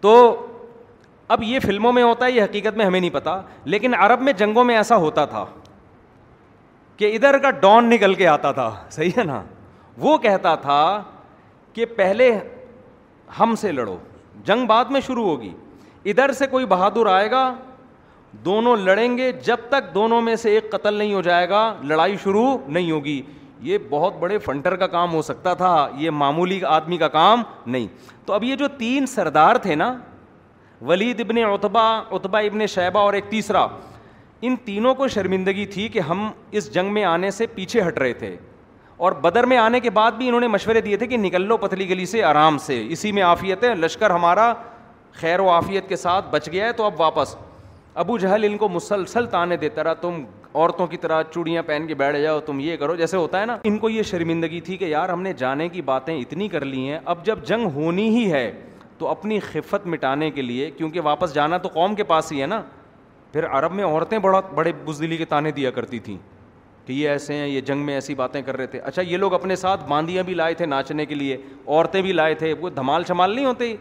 تو اب یہ فلموں میں ہوتا ہے یہ حقیقت میں ہمیں نہیں پتا لیکن عرب میں جنگوں میں ایسا ہوتا تھا کہ ادھر کا ڈون نکل کے آتا تھا صحیح ہے نا وہ کہتا تھا کہ پہلے ہم سے لڑو جنگ بعد میں شروع ہوگی ادھر سے کوئی بہادر آئے گا دونوں لڑیں گے جب تک دونوں میں سے ایک قتل نہیں ہو جائے گا لڑائی شروع نہیں ہوگی یہ بہت بڑے فنٹر کا کام ہو سکتا تھا یہ معمولی آدمی کا کام نہیں تو اب یہ جو تین سردار تھے نا ولید ابن اتبا اتبا ابن شیبہ اور ایک تیسرا ان تینوں کو شرمندگی تھی کہ ہم اس جنگ میں آنے سے پیچھے ہٹ رہے تھے اور بدر میں آنے کے بعد بھی انہوں نے مشورے دیے تھے کہ نکل لو پتلی گلی سے آرام سے اسی میں ہے لشکر ہمارا خیر و آفیت کے ساتھ بچ گیا ہے تو اب واپس ابو جہل ان کو مسلسل تانے دیتا رہا تم عورتوں کی طرح چوڑیاں پہن کے بیٹھ جاؤ تم یہ کرو جیسے ہوتا ہے نا ان کو یہ شرمندگی تھی کہ یار ہم نے جانے کی باتیں اتنی کر لی ہیں اب جب جنگ ہونی ہی ہے تو اپنی خفت مٹانے کے لیے کیونکہ واپس جانا تو قوم کے پاس ہی ہے نا پھر عرب میں عورتیں بڑا بڑے بزدلی کے تانے دیا کرتی تھیں کہ یہ ایسے ہیں یہ جنگ میں ایسی باتیں کر رہے تھے اچھا یہ لوگ اپنے ساتھ باندیاں بھی لائے تھے ناچنے کے لیے عورتیں بھی لائے تھے وہ دھمال شمال نہیں ہوتے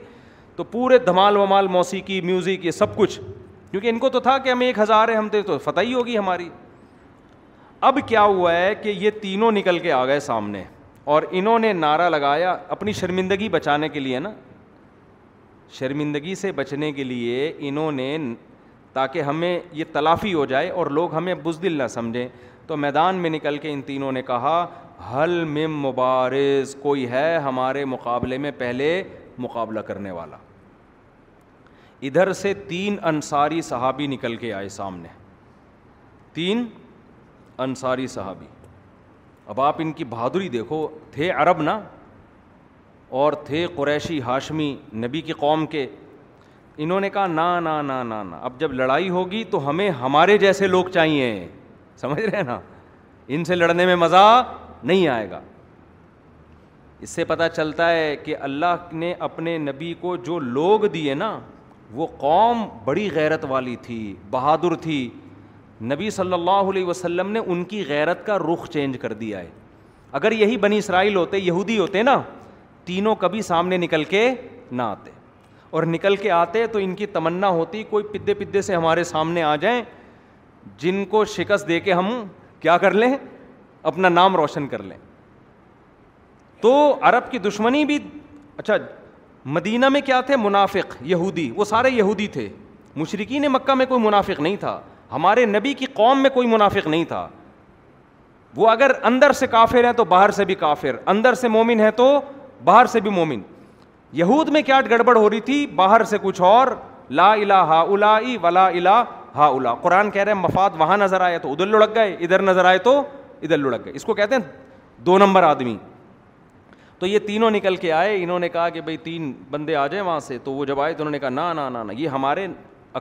تو پورے دھمال ومال موسیقی میوزک یہ سب کچھ کیونکہ ان کو تو تھا کہ ہم ایک ہزار ہم تو فتح ہی ہوگی ہماری اب کیا ہوا ہے کہ یہ تینوں نکل کے آ گئے سامنے اور انہوں نے نعرہ لگایا اپنی شرمندگی بچانے کے لیے نا شرمندگی سے بچنے کے لیے انہوں نے تاکہ ہمیں یہ تلافی ہو جائے اور لوگ ہمیں بزدل نہ سمجھیں تو میدان میں نکل کے ان تینوں نے کہا حل میں مبارز کوئی ہے ہمارے مقابلے میں پہلے مقابلہ کرنے والا ادھر سے تین انصاری صحابی نکل کے آئے سامنے تین انصاری صحابی اب آپ ان کی بہادری دیکھو تھے عرب نا اور تھے قریشی ہاشمی نبی کی قوم کے انہوں نے کہا نا نا نا نا نا اب جب لڑائی ہوگی تو ہمیں ہمارے جیسے لوگ چاہیے سمجھ رہے ہیں نا ان سے لڑنے میں مزہ نہیں آئے گا اس سے پتہ چلتا ہے کہ اللہ نے اپنے نبی کو جو لوگ دیے نا وہ قوم بڑی غیرت والی تھی بہادر تھی نبی صلی اللہ علیہ وسلم نے ان کی غیرت کا رخ چینج کر دیا ہے اگر یہی بنی اسرائیل ہوتے یہودی ہوتے نا تینوں کبھی سامنے نکل کے نہ آتے اور نکل کے آتے تو ان کی تمنا ہوتی کوئی پدے پدے سے ہمارے سامنے آ جائیں جن کو شکست دے کے ہم کیا کر لیں اپنا نام روشن کر لیں تو عرب کی دشمنی بھی اچھا مدینہ میں کیا تھے منافق یہودی وہ سارے یہودی تھے مشرقین مکہ میں کوئی منافق نہیں تھا ہمارے نبی کی قوم میں کوئی منافق نہیں تھا وہ اگر اندر سے کافر ہیں تو باہر سے بھی کافر اندر سے مومن ہیں تو باہر سے بھی مومن یہود میں کیا گڑبڑ ہو رہی تھی باہر سے کچھ اور لا الا ہا الا ولا الا ہا الا قرآن کہہ رہے ہیں مفاد وہاں نظر آئے تو ادھر لڑک گئے ادھر ادھر نظر آئے تو لڑک گئے اس کو کہتے ہیں دو نمبر آدمی تو یہ تینوں نکل کے آئے انہوں نے کہا کہ بھائی تین بندے آ جائیں وہاں سے تو وہ جب آئے تو انہوں نے کہا نا نا نا یہ ہمارے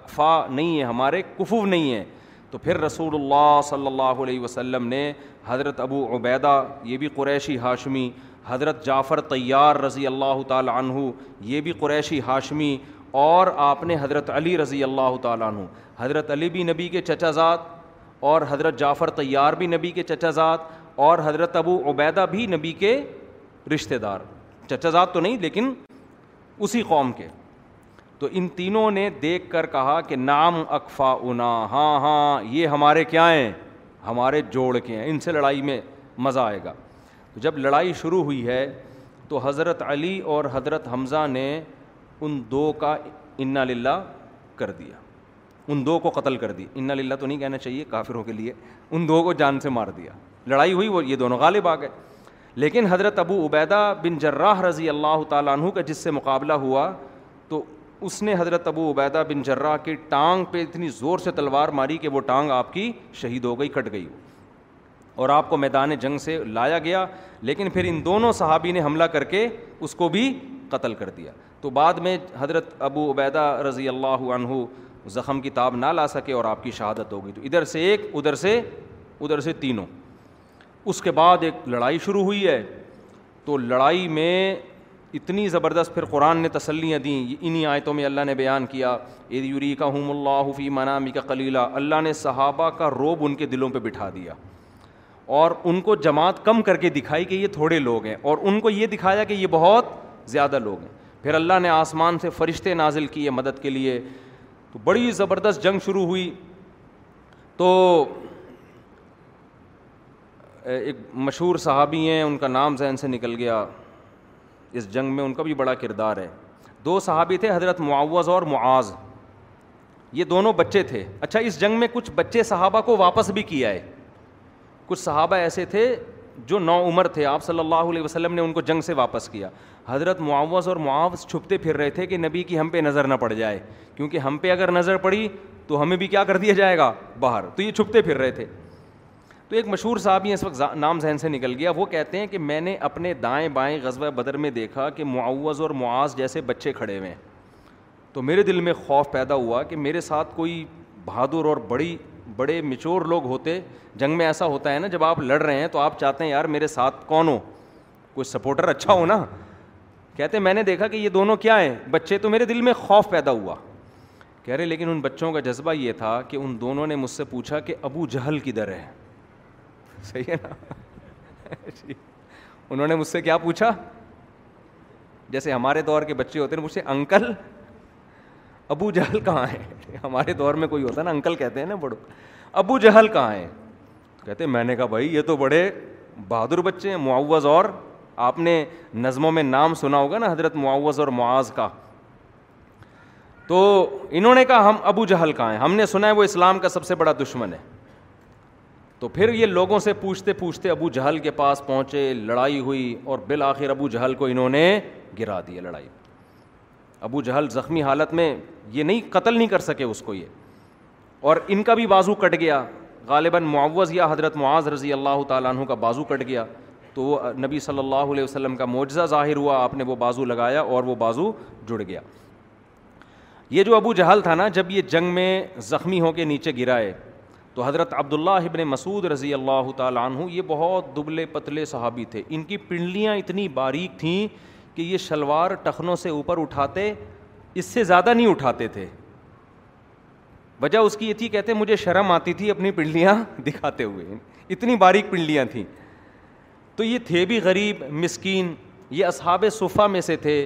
اکفا نہیں ہے ہمارے کفو نہیں ہے تو پھر رسول اللہ صلی اللہ علیہ وسلم نے حضرت ابو عبیدہ یہ بھی قریشی ہاشمی حضرت جعفر طیار رضی اللہ تعالیٰ عنہ یہ بھی قریشی ہاشمی اور آپ نے حضرت علی رضی اللہ تعالیٰ عنہ حضرت علی بھی نبی کے چچا زاد اور حضرت جعفر طیار بھی نبی کے چچا ذات اور حضرت ابو عبیدہ بھی نبی کے رشتہ دار چچا زاد تو نہیں لیکن اسی قوم کے تو ان تینوں نے دیکھ کر کہا کہ نام اکفا انا ہاں ہاں یہ ہمارے کیا ہیں ہمارے جوڑ کے ہیں ان سے لڑائی میں مزہ آئے گا جب لڑائی شروع ہوئی ہے تو حضرت علی اور حضرت حمزہ نے ان دو کا انا للہ کر دیا ان دو کو قتل کر دی انا للہ تو نہیں کہنا چاہیے کافروں کے لیے ان دو کو جان سے مار دیا لڑائی ہوئی وہ یہ دونوں غالب آ گئے لیکن حضرت ابو عبیدہ بن جراح رضی اللہ تعالیٰ عنہ کا جس سے مقابلہ ہوا تو اس نے حضرت ابو عبیدہ بن جراح کی ٹانگ پہ اتنی زور سے تلوار ماری کہ وہ ٹانگ آپ کی شہید ہو گئی کٹ گئی وہ اور آپ کو میدان جنگ سے لایا گیا لیکن پھر ان دونوں صحابی نے حملہ کر کے اس کو بھی قتل کر دیا تو بعد میں حضرت ابو عبیدہ رضی اللہ عنہ زخم کی تاب نہ لا سکے اور آپ کی شہادت ہوگی تو ادھر سے ایک ادھر سے ادھر سے تینوں اس کے بعد ایک لڑائی شروع ہوئی ہے تو لڑائی میں اتنی زبردست پھر قرآن نے تسلیاں دیں انہی آیتوں میں اللہ نے بیان کیا اے یوری کا ہم اللہ حفیع منامی کا کلیلہ اللہ نے صحابہ کا روب ان کے دلوں پہ بٹھا دیا اور ان کو جماعت کم کر کے دکھائی کہ یہ تھوڑے لوگ ہیں اور ان کو یہ دکھایا کہ یہ بہت زیادہ لوگ ہیں پھر اللہ نے آسمان سے فرشتے نازل کیے مدد کے لیے تو بڑی زبردست جنگ شروع ہوئی تو ایک مشہور صحابی ہیں ان کا نام ذہن سے نکل گیا اس جنگ میں ان کا بھی بڑا کردار ہے دو صحابی تھے حضرت معوض اور معاذ یہ دونوں بچے تھے اچھا اس جنگ میں کچھ بچے صحابہ کو واپس بھی کیا ہے کچھ صحابہ ایسے تھے جو نو عمر تھے آپ صلی اللہ علیہ وسلم نے ان کو جنگ سے واپس کیا حضرت معاوض اور معاوض چھپتے پھر رہے تھے کہ نبی کی ہم پہ نظر نہ پڑ جائے کیونکہ ہم پہ اگر نظر پڑی تو ہمیں بھی کیا کر دیا جائے گا باہر تو یہ چھپتے پھر رہے تھے تو ایک مشہور صاحب ہی اس وقت نام ذہن سے نکل گیا وہ کہتے ہیں کہ میں نے اپنے دائیں بائیں غزوہ بدر میں دیکھا کہ معاوض اور معاذ جیسے بچے کھڑے ہوئے ہیں تو میرے دل میں خوف پیدا ہوا کہ میرے ساتھ کوئی بہادر اور بڑی بڑے مچور لوگ ہوتے جنگ میں ایسا ہوتا ہے نا جب آپ لڑ رہے ہیں تو آپ چاہتے ہیں یار میرے ساتھ کون ہو کوئی سپورٹر اچھا ہو نا کہتے میں نے دیکھا کہ یہ دونوں کیا ہیں بچے تو میرے دل میں خوف پیدا ہوا کہہ رہے لیکن ان بچوں کا جذبہ یہ تھا کہ ان دونوں نے مجھ سے پوچھا کہ ابو جہل کدھر ہے صحیح ہے نا جی۔ انہوں نے مجھ سے کیا پوچھا جیسے ہمارے دور کے بچے ہوتے ہیں مجھ سے انکل ابو جہل کہاں ہے ہمارے دور میں کوئی ہوتا ہے نا انکل کہتے ہیں نا بڑوں ابو جہل کہاں ہے کہتے میں نے کہا بھائی یہ تو بڑے بہادر بچے ہیں معاوض اور آپ نے نظموں میں نام سنا ہوگا نا حضرت معاوض اور معاذ کا تو انہوں نے کہا ہم ابو جہل کہاں ہیں ہم نے سنا ہے وہ اسلام کا سب سے بڑا دشمن ہے تو پھر یہ لوگوں سے پوچھتے پوچھتے ابو جہل کے پاس پہنچے لڑائی ہوئی اور بالآخر ابو جہل کو انہوں نے گرا دیا لڑائی ابو جہل زخمی حالت میں یہ نہیں قتل نہیں کر سکے اس کو یہ اور ان کا بھی بازو کٹ گیا غالباً معوض یا حضرت معاذ رضی اللہ تعالیٰ عنہ کا بازو کٹ گیا تو وہ نبی صلی اللہ علیہ وسلم کا معجزہ ظاہر ہوا آپ نے وہ بازو لگایا اور وہ بازو جڑ گیا یہ جو ابو جہل تھا نا جب یہ جنگ میں زخمی ہو کے نیچے گرائے تو حضرت عبداللہ ابن مسعود رضی اللہ تعالیٰ عنہ یہ بہت دبلے پتلے صحابی تھے ان کی پنڈلیاں اتنی باریک تھیں کہ یہ شلوار ٹخنوں سے اوپر اٹھاتے اس سے زیادہ نہیں اٹھاتے تھے وجہ اس کی یہ تھی کہتے مجھے شرم آتی تھی اپنی پنڈلیاں دکھاتے ہوئے اتنی باریک پنڈلیاں تھیں تو یہ تھے بھی غریب مسکین یہ اصحاب صفہ میں سے تھے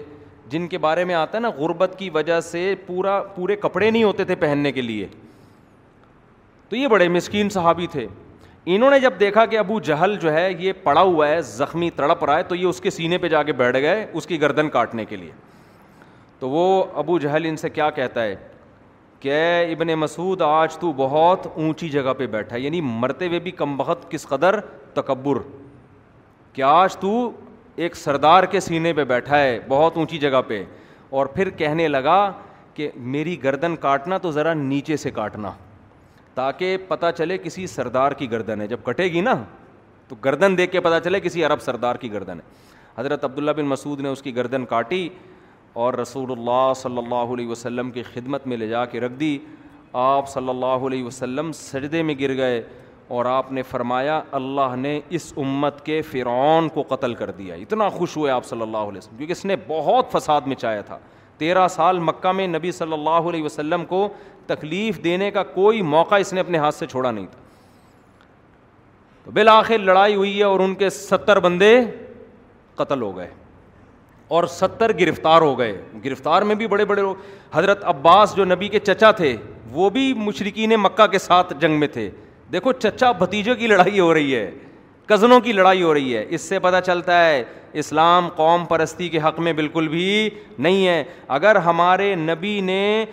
جن کے بارے میں آتا ہے نا غربت کی وجہ سے پورا پورے کپڑے نہیں ہوتے تھے پہننے کے لیے تو یہ بڑے مسکین صحابی تھے انہوں نے جب دیکھا کہ ابو جہل جو ہے یہ پڑا ہوا ہے زخمی تڑپ رہا ہے تو یہ اس کے سینے پہ جا کے بیٹھ گئے اس کی گردن کاٹنے کے لیے تو وہ ابو جہل ان سے کیا کہتا ہے کہ ابن مسعود آج تو بہت اونچی جگہ پہ بیٹھا ہے یعنی مرتے ہوئے بھی کم بخت کس قدر تکبر کہ آج تو ایک سردار کے سینے پہ بیٹھا ہے بہت اونچی جگہ پہ اور پھر کہنے لگا کہ میری گردن کاٹنا تو ذرا نیچے سے کاٹنا تاکہ پتہ چلے کسی سردار کی گردن ہے جب کٹے گی نا تو گردن دیکھ کے پتہ چلے کسی عرب سردار کی گردن ہے حضرت عبداللہ بن مسعود نے اس کی گردن کاٹی اور رسول اللہ صلی اللہ علیہ وسلم کی خدمت میں لے جا کے رکھ دی آپ صلی اللہ علیہ وسلم سجدے میں گر گئے اور آپ نے فرمایا اللہ نے اس امت کے فرعون کو قتل کر دیا اتنا خوش ہوئے آپ صلی اللہ علیہ وسلم کیونکہ اس نے بہت فساد مچایا تھا تیرہ سال مکہ میں نبی صلی اللہ علیہ وسلم کو تکلیف دینے کا کوئی موقع اس نے اپنے ہاتھ سے چھوڑا نہیں تھا بالآخر لڑائی ہوئی ہے اور ان کے ستر بندے قتل ہو گئے اور ستر گرفتار ہو گئے گرفتار میں بھی بڑے بڑے لوگ حضرت عباس جو نبی کے چچا تھے وہ بھی مشرقین مکہ کے ساتھ جنگ میں تھے دیکھو چچا بھتیجے کی لڑائی ہو رہی ہے کزنوں کی لڑائی ہو رہی ہے اس سے پتہ چلتا ہے اسلام قوم پرستی کے حق میں بالکل بھی نہیں ہے اگر ہمارے نبی نے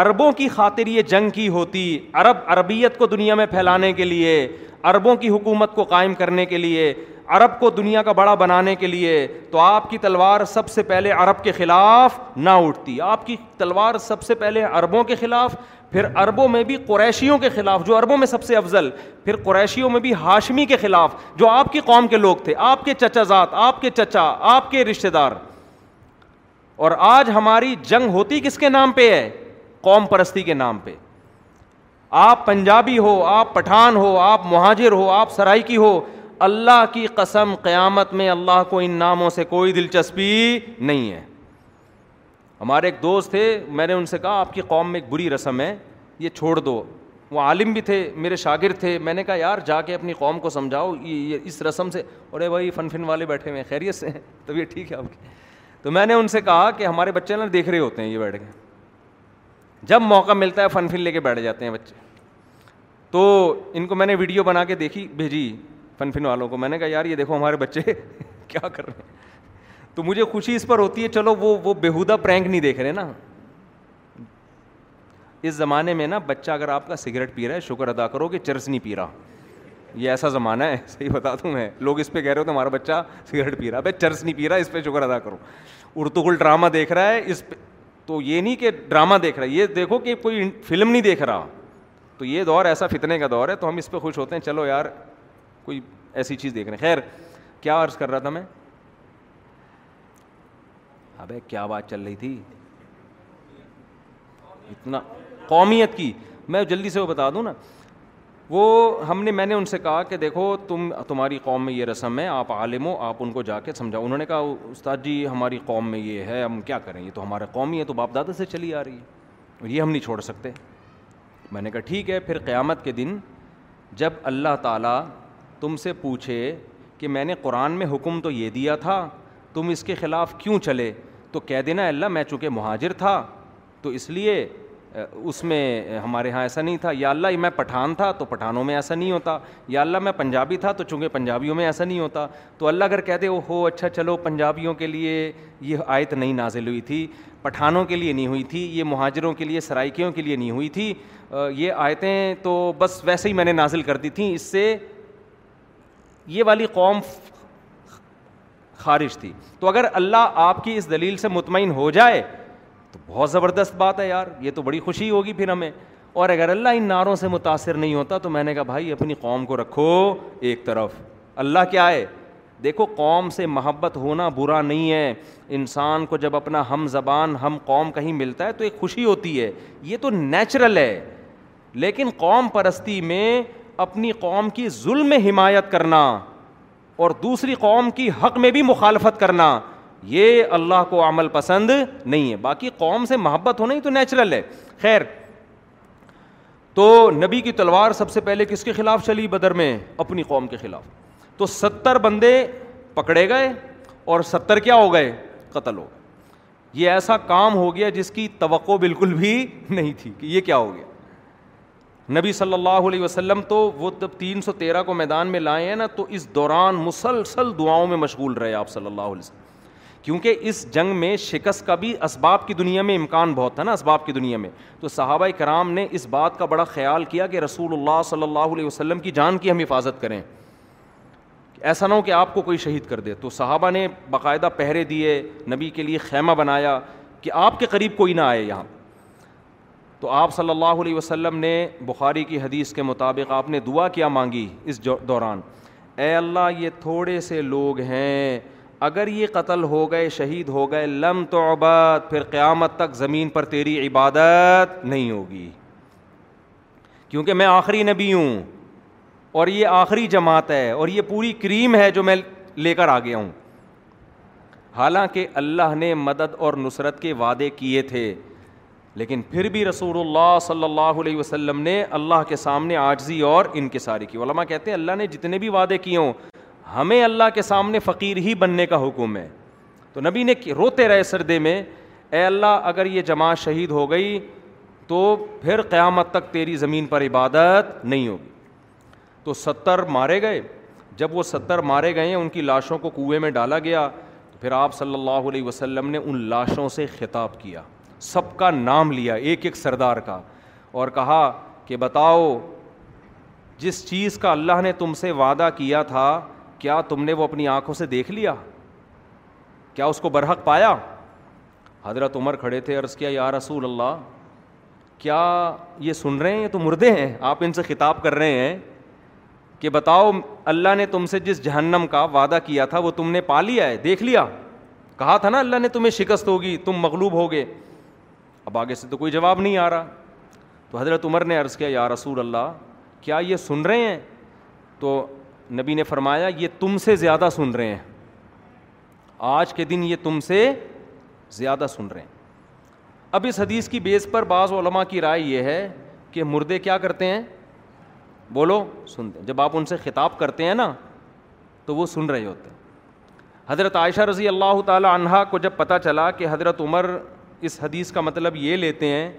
عربوں کی خاطر یہ جنگ کی ہوتی عرب عربیت کو دنیا میں پھیلانے کے لیے عربوں کی حکومت کو قائم کرنے کے لیے عرب کو دنیا کا بڑا بنانے کے لیے تو آپ کی تلوار سب سے پہلے عرب کے خلاف نہ اٹھتی آپ کی تلوار سب سے پہلے عربوں کے خلاف پھر عربوں میں بھی قریشیوں کے خلاف جو عربوں میں سب سے افضل پھر قریشیوں میں بھی ہاشمی کے خلاف جو آپ کی قوم کے لوگ تھے آپ کے چچا ذات آپ کے چچا آپ کے رشتہ دار اور آج ہماری جنگ ہوتی کس کے نام پہ ہے قوم پرستی کے نام پہ آپ پنجابی ہو آپ پٹھان ہو آپ مہاجر ہو آپ سرائکی ہو اللہ کی قسم قیامت میں اللہ کو ان ناموں سے کوئی دلچسپی نہیں ہے ہمارے ایک دوست تھے میں نے ان سے کہا آپ کی قوم میں ایک بری رسم ہے یہ چھوڑ دو وہ عالم بھی تھے میرے شاگرد تھے میں نے کہا یار جا کے اپنی قوم کو سمجھاؤ یہ اس رسم سے اور بھائی فن فن والے بیٹھے ہوئے خیریت سے تب یہ ٹھیک ہے آپ کی تو میں نے ان سے کہا کہ ہمارے بچے نا دیکھ رہے ہوتے ہیں یہ بیٹھ کے جب موقع ملتا ہے فن فن لے کے بیٹھ جاتے ہیں بچے تو ان کو میں نے ویڈیو بنا کے دیکھی بھیجی فن فن والوں کو میں نے کہا یار یہ دیکھو ہمارے بچے کیا کر رہے ہیں تو مجھے خوشی اس پر ہوتی ہے چلو وہ وہ بیہودہ پرینک نہیں دیکھ رہے نا اس زمانے میں نا بچہ اگر آپ کا سگریٹ پی رہا ہے شکر ادا کرو کہ چرس نہیں پی رہا یہ ایسا زمانہ ہے صحیح بتا دوں میں لوگ اس پہ کہہ رہے ہو تو ہمارا بچہ سگریٹ پی رہا بھائی چرس نہیں پی رہا اس پہ شکر ادا کرو اردو ڈرامہ دیکھ رہا ہے اس پہ تو یہ نہیں کہ ڈرامہ دیکھ رہا ہے یہ دیکھو کہ کوئی فلم نہیں دیکھ رہا تو یہ دور ایسا فتنے کا دور ہے تو ہم اس پہ خوش ہوتے ہیں چلو یار کوئی ایسی چیز دیکھ رہے ہیں خیر کیا عرض کر رہا تھا میں اب کیا بات چل رہی تھی اتنا قومیت کی میں جلدی سے وہ بتا دوں نا وہ ہم نے میں نے ان سے کہا کہ دیکھو تم تمہاری قوم میں یہ رسم ہے آپ عالم ہو آپ ان کو جا کے سمجھاؤ انہوں نے کہا استاد جی ہماری قوم میں یہ ہے ہم کیا کریں یہ تو ہمارا قوم ہی ہے تو باپ دادا سے چلی آ رہی ہے اور یہ ہم نہیں چھوڑ سکتے میں نے کہا ٹھیک ہے پھر قیامت کے دن جب اللہ تعالیٰ تم سے پوچھے کہ میں نے قرآن میں حکم تو یہ دیا تھا تم اس کے خلاف کیوں چلے تو کہہ دینا اللہ میں چونکہ مہاجر تھا تو اس لیے اس میں ہمارے ہاں ایسا نہیں تھا یا اللہ میں پٹھان تھا تو پٹھانوں میں ایسا نہیں ہوتا یا اللہ میں پنجابی تھا تو چونکہ پنجابیوں میں ایسا نہیں ہوتا تو اللہ اگر کہتے او ہو اچھا چلو پنجابیوں کے لیے یہ آیت نہیں نازل ہوئی تھی پٹھانوں کے لیے نہیں ہوئی تھی یہ مہاجروں کے لیے سرائکیوں کے لیے نہیں ہوئی تھی یہ آیتیں تو بس ویسے ہی میں نے نازل کر دی تھیں اس سے یہ والی قوم خارج تھی تو اگر اللہ آپ کی اس دلیل سے مطمئن ہو جائے تو بہت زبردست بات ہے یار یہ تو بڑی خوشی ہوگی پھر ہمیں اور اگر اللہ ان نعروں سے متاثر نہیں ہوتا تو میں نے کہا بھائی اپنی قوم کو رکھو ایک طرف اللہ کیا ہے دیکھو قوم سے محبت ہونا برا نہیں ہے انسان کو جب اپنا ہم زبان ہم قوم کہیں ملتا ہے تو ایک خوشی ہوتی ہے یہ تو نیچرل ہے لیکن قوم پرستی میں اپنی قوم کی ظلم میں حمایت کرنا اور دوسری قوم کی حق میں بھی مخالفت کرنا یہ اللہ کو عمل پسند نہیں ہے باقی قوم سے محبت ہونا ہی تو نیچرل ہے خیر تو نبی کی تلوار سب سے پہلے کس کے خلاف چلی بدر میں اپنی قوم کے خلاف تو ستر بندے پکڑے گئے اور ستر کیا ہو گئے قتل ہو گئے یہ ایسا کام ہو گیا جس کی توقع بالکل بھی نہیں تھی کہ یہ کیا ہو گیا نبی صلی اللہ علیہ وسلم تو وہ جب تین سو تیرہ کو میدان میں لائے ہیں نا تو اس دوران مسلسل دعاؤں میں مشغول رہے آپ صلی اللہ علیہ وسلم کیونکہ اس جنگ میں شکست کا بھی اسباب کی دنیا میں امکان بہت تھا نا اسباب کی دنیا میں تو صحابہ کرام نے اس بات کا بڑا خیال کیا کہ رسول اللہ صلی اللہ علیہ وسلم کی جان کی ہم حفاظت کریں ایسا نہ ہو کہ آپ کو کوئی شہید کر دے تو صحابہ نے باقاعدہ پہرے دیے نبی کے لیے خیمہ بنایا کہ آپ کے قریب کوئی نہ آئے یہاں تو آپ صلی اللہ علیہ وسلم نے بخاری کی حدیث کے مطابق آپ نے دعا کیا مانگی اس دوران اے اللہ یہ تھوڑے سے لوگ ہیں اگر یہ قتل ہو گئے شہید ہو گئے لم تو عباد پھر قیامت تک زمین پر تیری عبادت نہیں ہوگی کیونکہ میں آخری نبی ہوں اور یہ آخری جماعت ہے اور یہ پوری کریم ہے جو میں لے کر آ گیا ہوں حالانکہ اللہ نے مدد اور نصرت کے وعدے کیے تھے لیکن پھر بھی رسول اللہ صلی اللہ علیہ وسلم نے اللہ کے سامنے آجزی اور ان کے کی علماء کہتے ہیں اللہ نے جتنے بھی وعدے کیے ہوں ہمیں اللہ کے سامنے فقیر ہی بننے کا حکم ہے تو نبی نے روتے رہے سردے میں اے اللہ اگر یہ جماعت شہید ہو گئی تو پھر قیامت تک تیری زمین پر عبادت نہیں ہوگی تو ستر مارے گئے جب وہ ستر مارے گئے ان کی لاشوں کو کنویں میں ڈالا گیا پھر آپ صلی اللہ علیہ وسلم نے ان لاشوں سے خطاب کیا سب کا نام لیا ایک ایک سردار کا اور کہا کہ بتاؤ جس چیز کا اللہ نے تم سے وعدہ کیا تھا کیا تم نے وہ اپنی آنکھوں سے دیکھ لیا کیا اس کو برحق پایا حضرت عمر کھڑے تھے عرض کیا یا رسول اللہ کیا یہ سن رہے ہیں یہ تو مردے ہیں آپ ان سے خطاب کر رہے ہیں کہ بتاؤ اللہ نے تم سے جس جہنم کا وعدہ کیا تھا وہ تم نے پا لیا ہے دیکھ لیا کہا تھا نا اللہ نے تمہیں شکست ہوگی تم مغلوب ہوگے اب آگے سے تو کوئی جواب نہیں آ رہا تو حضرت عمر نے عرض کیا یا رسول اللہ کیا یہ سن رہے ہیں تو نبی نے فرمایا یہ تم سے زیادہ سن رہے ہیں آج کے دن یہ تم سے زیادہ سن رہے ہیں اب اس حدیث کی بیس پر بعض علماء کی رائے یہ ہے کہ مردے کیا کرتے ہیں بولو سنتے ہیں جب آپ ان سے خطاب کرتے ہیں نا تو وہ سن رہے ہوتے ہیں حضرت عائشہ رضی اللہ تعالی عنہ کو جب پتہ چلا کہ حضرت عمر اس حدیث کا مطلب یہ لیتے ہیں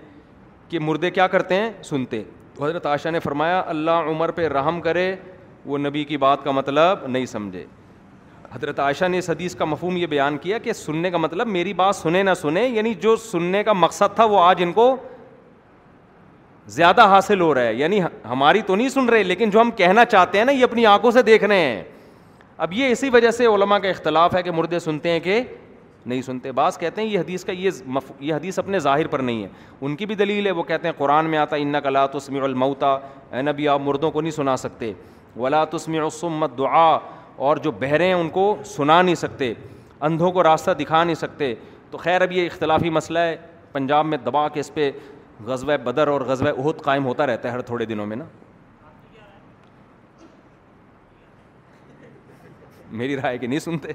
کہ مردے کیا کرتے ہیں سنتے حضرت عائشہ نے فرمایا اللہ عمر پہ رحم کرے وہ نبی کی بات کا مطلب نہیں سمجھے حضرت عائشہ نے اس حدیث کا مفہوم یہ بیان کیا کہ سننے کا مطلب میری بات سنے نہ سنے یعنی جو سننے کا مقصد تھا وہ آج ان کو زیادہ حاصل ہو رہا ہے یعنی ہماری تو نہیں سن رہے لیکن جو ہم کہنا چاہتے ہیں نا یہ اپنی آنکھوں سے دیکھ رہے ہیں اب یہ اسی وجہ سے علماء کا اختلاف ہے کہ مردے سنتے ہیں کہ نہیں سنتے بعض کہتے ہیں یہ حدیث کا یہ مف... یہ حدیث اپنے ظاہر پر نہیں ہے ان کی بھی دلیل ہے وہ کہتے ہیں قرآن میں آتا ان کا کلا تو سمیر المعتا اے نبی آپ مردوں کو نہیں سنا سکتے ولا تسمع مت دعا اور جو بہرے ہیں ان کو سنا نہیں سکتے اندھوں کو راستہ دکھا نہیں سکتے تو خیر اب یہ اختلافی مسئلہ ہے پنجاب میں دبا کے اس پہ غزوہ بدر اور غزوہ احد قائم ہوتا رہتا ہے ہر تھوڑے دنوں میں نا میری رائے کی نہیں سنتے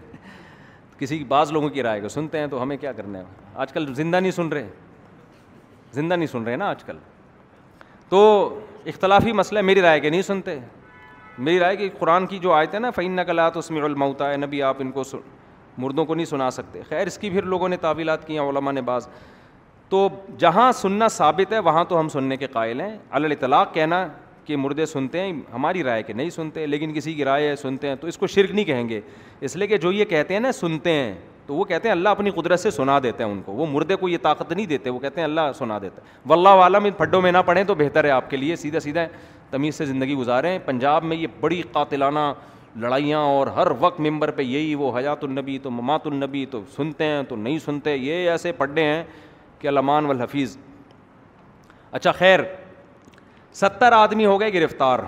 کسی بعض لوگوں کی رائے کو سنتے ہیں تو ہمیں کیا کرنا ہے آج کل زندہ نہیں سن رہے زندہ نہیں سن رہے نا آج کل تو اختلافی مسئلہ میری رائے کے نہیں سنتے میری رائے کہ قرآن کی جو آیت ہے نا فعین کلات اس میں ر ہوتا ہے نبی آپ ان کو مردوں کو نہیں سنا سکتے خیر اس کی پھر لوگوں نے تعویلات کی ہیں علماء نے بعض تو جہاں سننا ثابت ہے وہاں تو ہم سننے کے قائل ہیں اللہ اطلاع کہنا کہ مردے سنتے ہیں ہماری رائے کہ نہیں سنتے لیکن کسی کی رائے ہے سنتے ہیں تو اس کو شرک نہیں کہیں گے اس لیے کہ جو یہ کہتے ہیں نا سنتے ہیں تو وہ کہتے ہیں اللہ اپنی قدرت سے سنا دیتے ہیں ان کو وہ مردے کو یہ طاقت نہیں دیتے وہ کہتے ہیں اللہ سنا دیتا ہے و اللہ عالم پھڈوں میں نہ پڑھیں تو بہتر ہے آپ کے لیے سیدھا سیدھا تمیز سے زندگی گزاریں پنجاب میں یہ بڑی قاتلانہ لڑائیاں اور ہر وقت ممبر پہ یہی وہ حیات النبی تو ممات النبی تو سنتے ہیں تو نہیں سنتے یہ ایسے پڑھے ہیں کہ علامان و الحفیظ اچھا خیر ستر آدمی ہو گئے گرفتار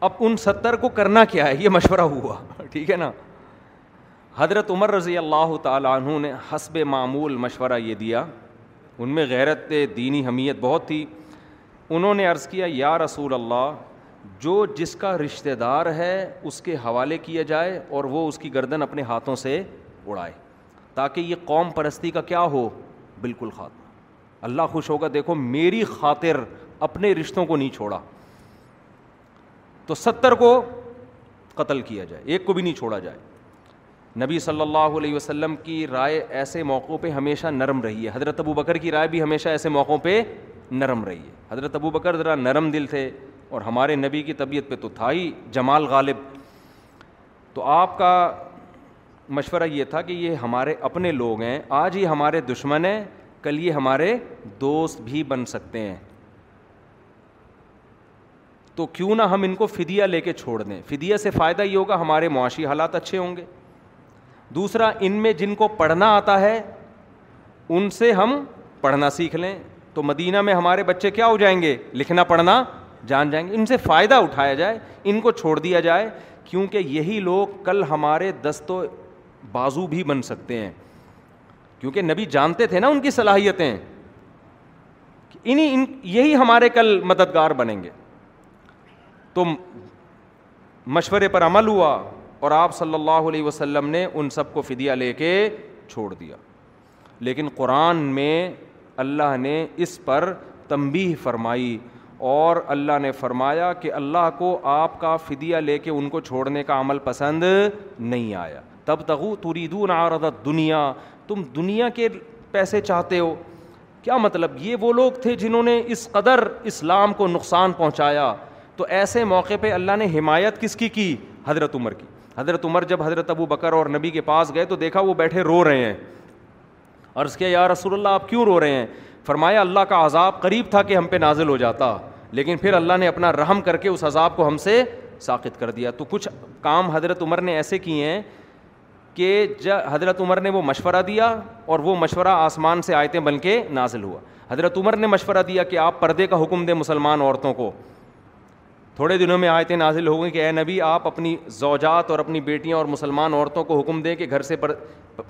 اب ان ستر کو کرنا کیا ہے یہ مشورہ ہوا ٹھیک ہے نا حضرت عمر رضی اللہ تعالیٰ عنہ نے حسب معمول مشورہ یہ دیا ان میں غیرت دینی حمیت بہت تھی انہوں نے عرض کیا یا رسول اللہ جو جس کا رشتہ دار ہے اس کے حوالے کیا جائے اور وہ اس کی گردن اپنے ہاتھوں سے اڑائے تاکہ یہ قوم پرستی کا کیا ہو بالکل خاتمہ اللہ خوش ہوگا دیکھو میری خاطر اپنے رشتوں کو نہیں چھوڑا تو ستر کو قتل کیا جائے ایک کو بھی نہیں چھوڑا جائے نبی صلی اللہ علیہ وسلم کی رائے ایسے موقعوں پہ ہمیشہ نرم رہی ہے حضرت ابو بکر کی رائے بھی ہمیشہ ایسے موقعوں پہ نرم رہی ہے حضرت ابو بکر ذرا نرم دل تھے اور ہمارے نبی کی طبیعت پہ تو تھا ہی جمال غالب تو آپ کا مشورہ یہ تھا کہ یہ ہمارے اپنے لوگ ہیں آج یہ ہمارے دشمن ہیں کل یہ ہمارے دوست بھی بن سکتے ہیں تو کیوں نہ ہم ان کو فدیہ لے کے چھوڑ دیں فدیہ سے فائدہ یہ ہوگا ہمارے معاشی حالات اچھے ہوں گے دوسرا ان میں جن کو پڑھنا آتا ہے ان سے ہم پڑھنا سیکھ لیں تو مدینہ میں ہمارے بچے کیا ہو جائیں گے لکھنا پڑھنا جان جائیں گے ان سے فائدہ اٹھایا جائے ان کو چھوڑ دیا جائے کیونکہ یہی لوگ کل ہمارے دست و بازو بھی بن سکتے ہیں کیونکہ نبی جانتے تھے نا ان کی صلاحیتیں انہیں یہی ہمارے کل مددگار بنیں گے تو مشورے پر عمل ہوا اور آپ صلی اللہ علیہ وسلم نے ان سب کو فدیہ لے کے چھوڑ دیا لیکن قرآن میں اللہ نے اس پر تمبی فرمائی اور اللہ نے فرمایا کہ اللہ کو آپ کا فدیہ لے کے ان کو چھوڑنے کا عمل پسند نہیں آیا تب تغو توری عارضت دنیا تم دنیا کے پیسے چاہتے ہو کیا مطلب یہ وہ لوگ تھے جنہوں نے اس قدر اسلام کو نقصان پہنچایا تو ایسے موقع پہ اللہ نے حمایت کس کی کی حضرت عمر کی حضرت عمر جب حضرت ابو بکر اور نبی کے پاس گئے تو دیکھا وہ بیٹھے رو رہے ہیں عرض کیا یا رسول اللہ آپ کیوں رو رہے ہیں فرمایا اللہ کا عذاب قریب تھا کہ ہم پہ نازل ہو جاتا لیکن پھر اللہ نے اپنا رحم کر کے اس عذاب کو ہم سے ساقت کر دیا تو کچھ کام حضرت عمر نے ایسے کیے ہیں کہ جب حضرت عمر نے وہ مشورہ دیا اور وہ مشورہ آسمان سے آیتیں بن کے نازل ہوا حضرت عمر نے مشورہ دیا کہ آپ پردے کا حکم دیں مسلمان عورتوں کو تھوڑے دنوں میں آیتیں نازل ہو گئیں کہ اے نبی آپ اپنی زوجات اور اپنی بیٹیاں اور مسلمان عورتوں کو حکم دیں کہ گھر سے پر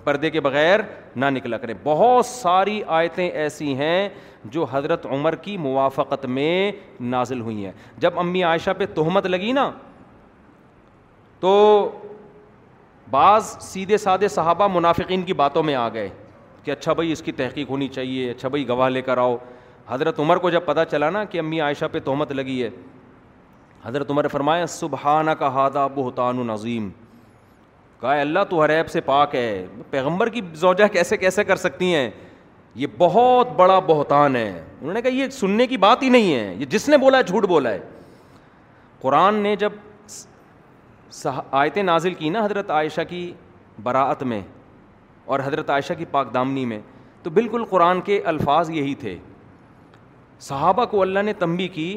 پردے کے بغیر نہ نکلا کریں بہت ساری آیتیں ایسی ہیں جو حضرت عمر کی موافقت میں نازل ہوئی ہیں جب امی عائشہ پہ تہمت لگی نا تو بعض سیدھے سادھے صحابہ منافقین کی باتوں میں آ گئے کہ اچھا بھائی اس کی تحقیق ہونی چاہیے اچھا بھائی گواہ لے کر آؤ حضرت عمر کو جب پتہ چلا نا کہ امی عائشہ پہ تہمت لگی ہے حضرت عمر فرمایا سبحانہ کا ہادہ بہتان و نظیم کہا اللہ تو حریب سے پاک ہے پیغمبر کی زوجہ کیسے کیسے کر سکتی ہیں یہ بہت بڑا بہتان ہے انہوں نے کہا یہ سننے کی بات ہی نہیں ہے یہ جس نے بولا ہے جھوٹ بولا ہے قرآن نے جب آیتیں نازل کی نا حضرت عائشہ کی براعت میں اور حضرت عائشہ کی پاک دامنی میں تو بالکل قرآن کے الفاظ یہی تھے صحابہ کو اللہ نے تنبی کی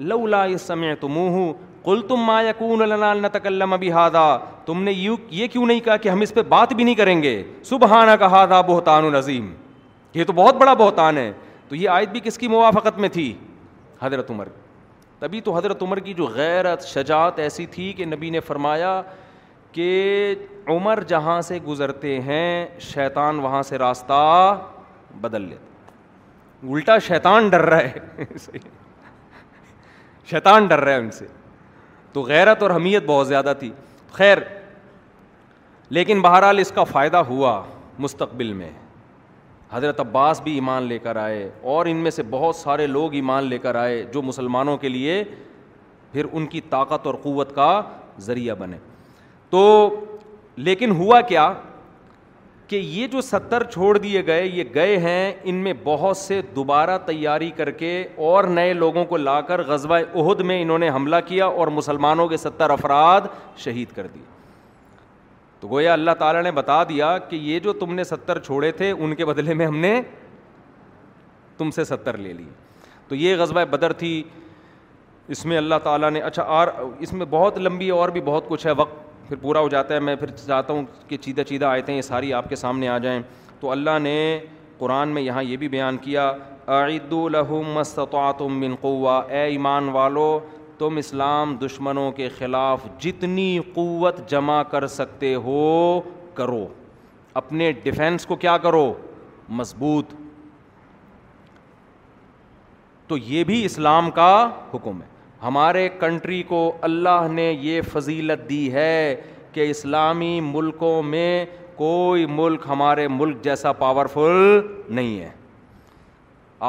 لولا اس سمے تمہ تم ما اللہ تک اب ہادہ تم نے یہ کیوں نہیں کہا کہ ہم اس پہ بات بھی نہیں کریں گے سبحانہ کہا تھا بہتان العظیم یہ تو بہت بڑا بہتان ہے تو یہ آیت بھی کس کی موافقت میں تھی حضرت عمر تبھی تو حضرت عمر کی جو غیرت شجاعت ایسی تھی کہ نبی نے فرمایا کہ عمر جہاں سے گزرتے ہیں شیطان وہاں سے راستہ بدل لیتا الٹا شیطان ڈر رہا ہے شیطان ڈر رہا ہے ان سے تو غیرت اور حمیت بہت زیادہ تھی خیر لیکن بہرحال اس کا فائدہ ہوا مستقبل میں حضرت عباس بھی ایمان لے کر آئے اور ان میں سے بہت سارے لوگ ایمان لے کر آئے جو مسلمانوں کے لیے پھر ان کی طاقت اور قوت کا ذریعہ بنے تو لیکن ہوا کیا کہ یہ جو ستر چھوڑ دیے گئے یہ گئے ہیں ان میں بہت سے دوبارہ تیاری کر کے اور نئے لوگوں کو لا کر غزبۂ عہد میں انہوں نے حملہ کیا اور مسلمانوں کے ستر افراد شہید کر دیے تو گویا اللہ تعالیٰ نے بتا دیا کہ یہ جو تم نے ستر چھوڑے تھے ان کے بدلے میں ہم نے تم سے ستر لے لی تو یہ غزبۂ بدر تھی اس میں اللہ تعالیٰ نے اچھا اور اس میں بہت لمبی اور بھی بہت کچھ ہے وقت پھر پورا ہو جاتا ہے میں پھر چاہتا ہوں کہ چیدہ چیدہ آئے تھے یہ ساری آپ کے سامنے آ جائیں تو اللہ نے قرآن میں یہاں یہ بھی بیان کیا عید الحمطم بن قوا اے ایمان والو تم اسلام دشمنوں کے خلاف جتنی قوت جمع کر سکتے ہو کرو اپنے ڈیفینس کو کیا کرو مضبوط تو یہ بھی اسلام کا حکم ہے ہمارے کنٹری کو اللہ نے یہ فضیلت دی ہے کہ اسلامی ملکوں میں کوئی ملک ہمارے ملک جیسا پاورفل نہیں ہے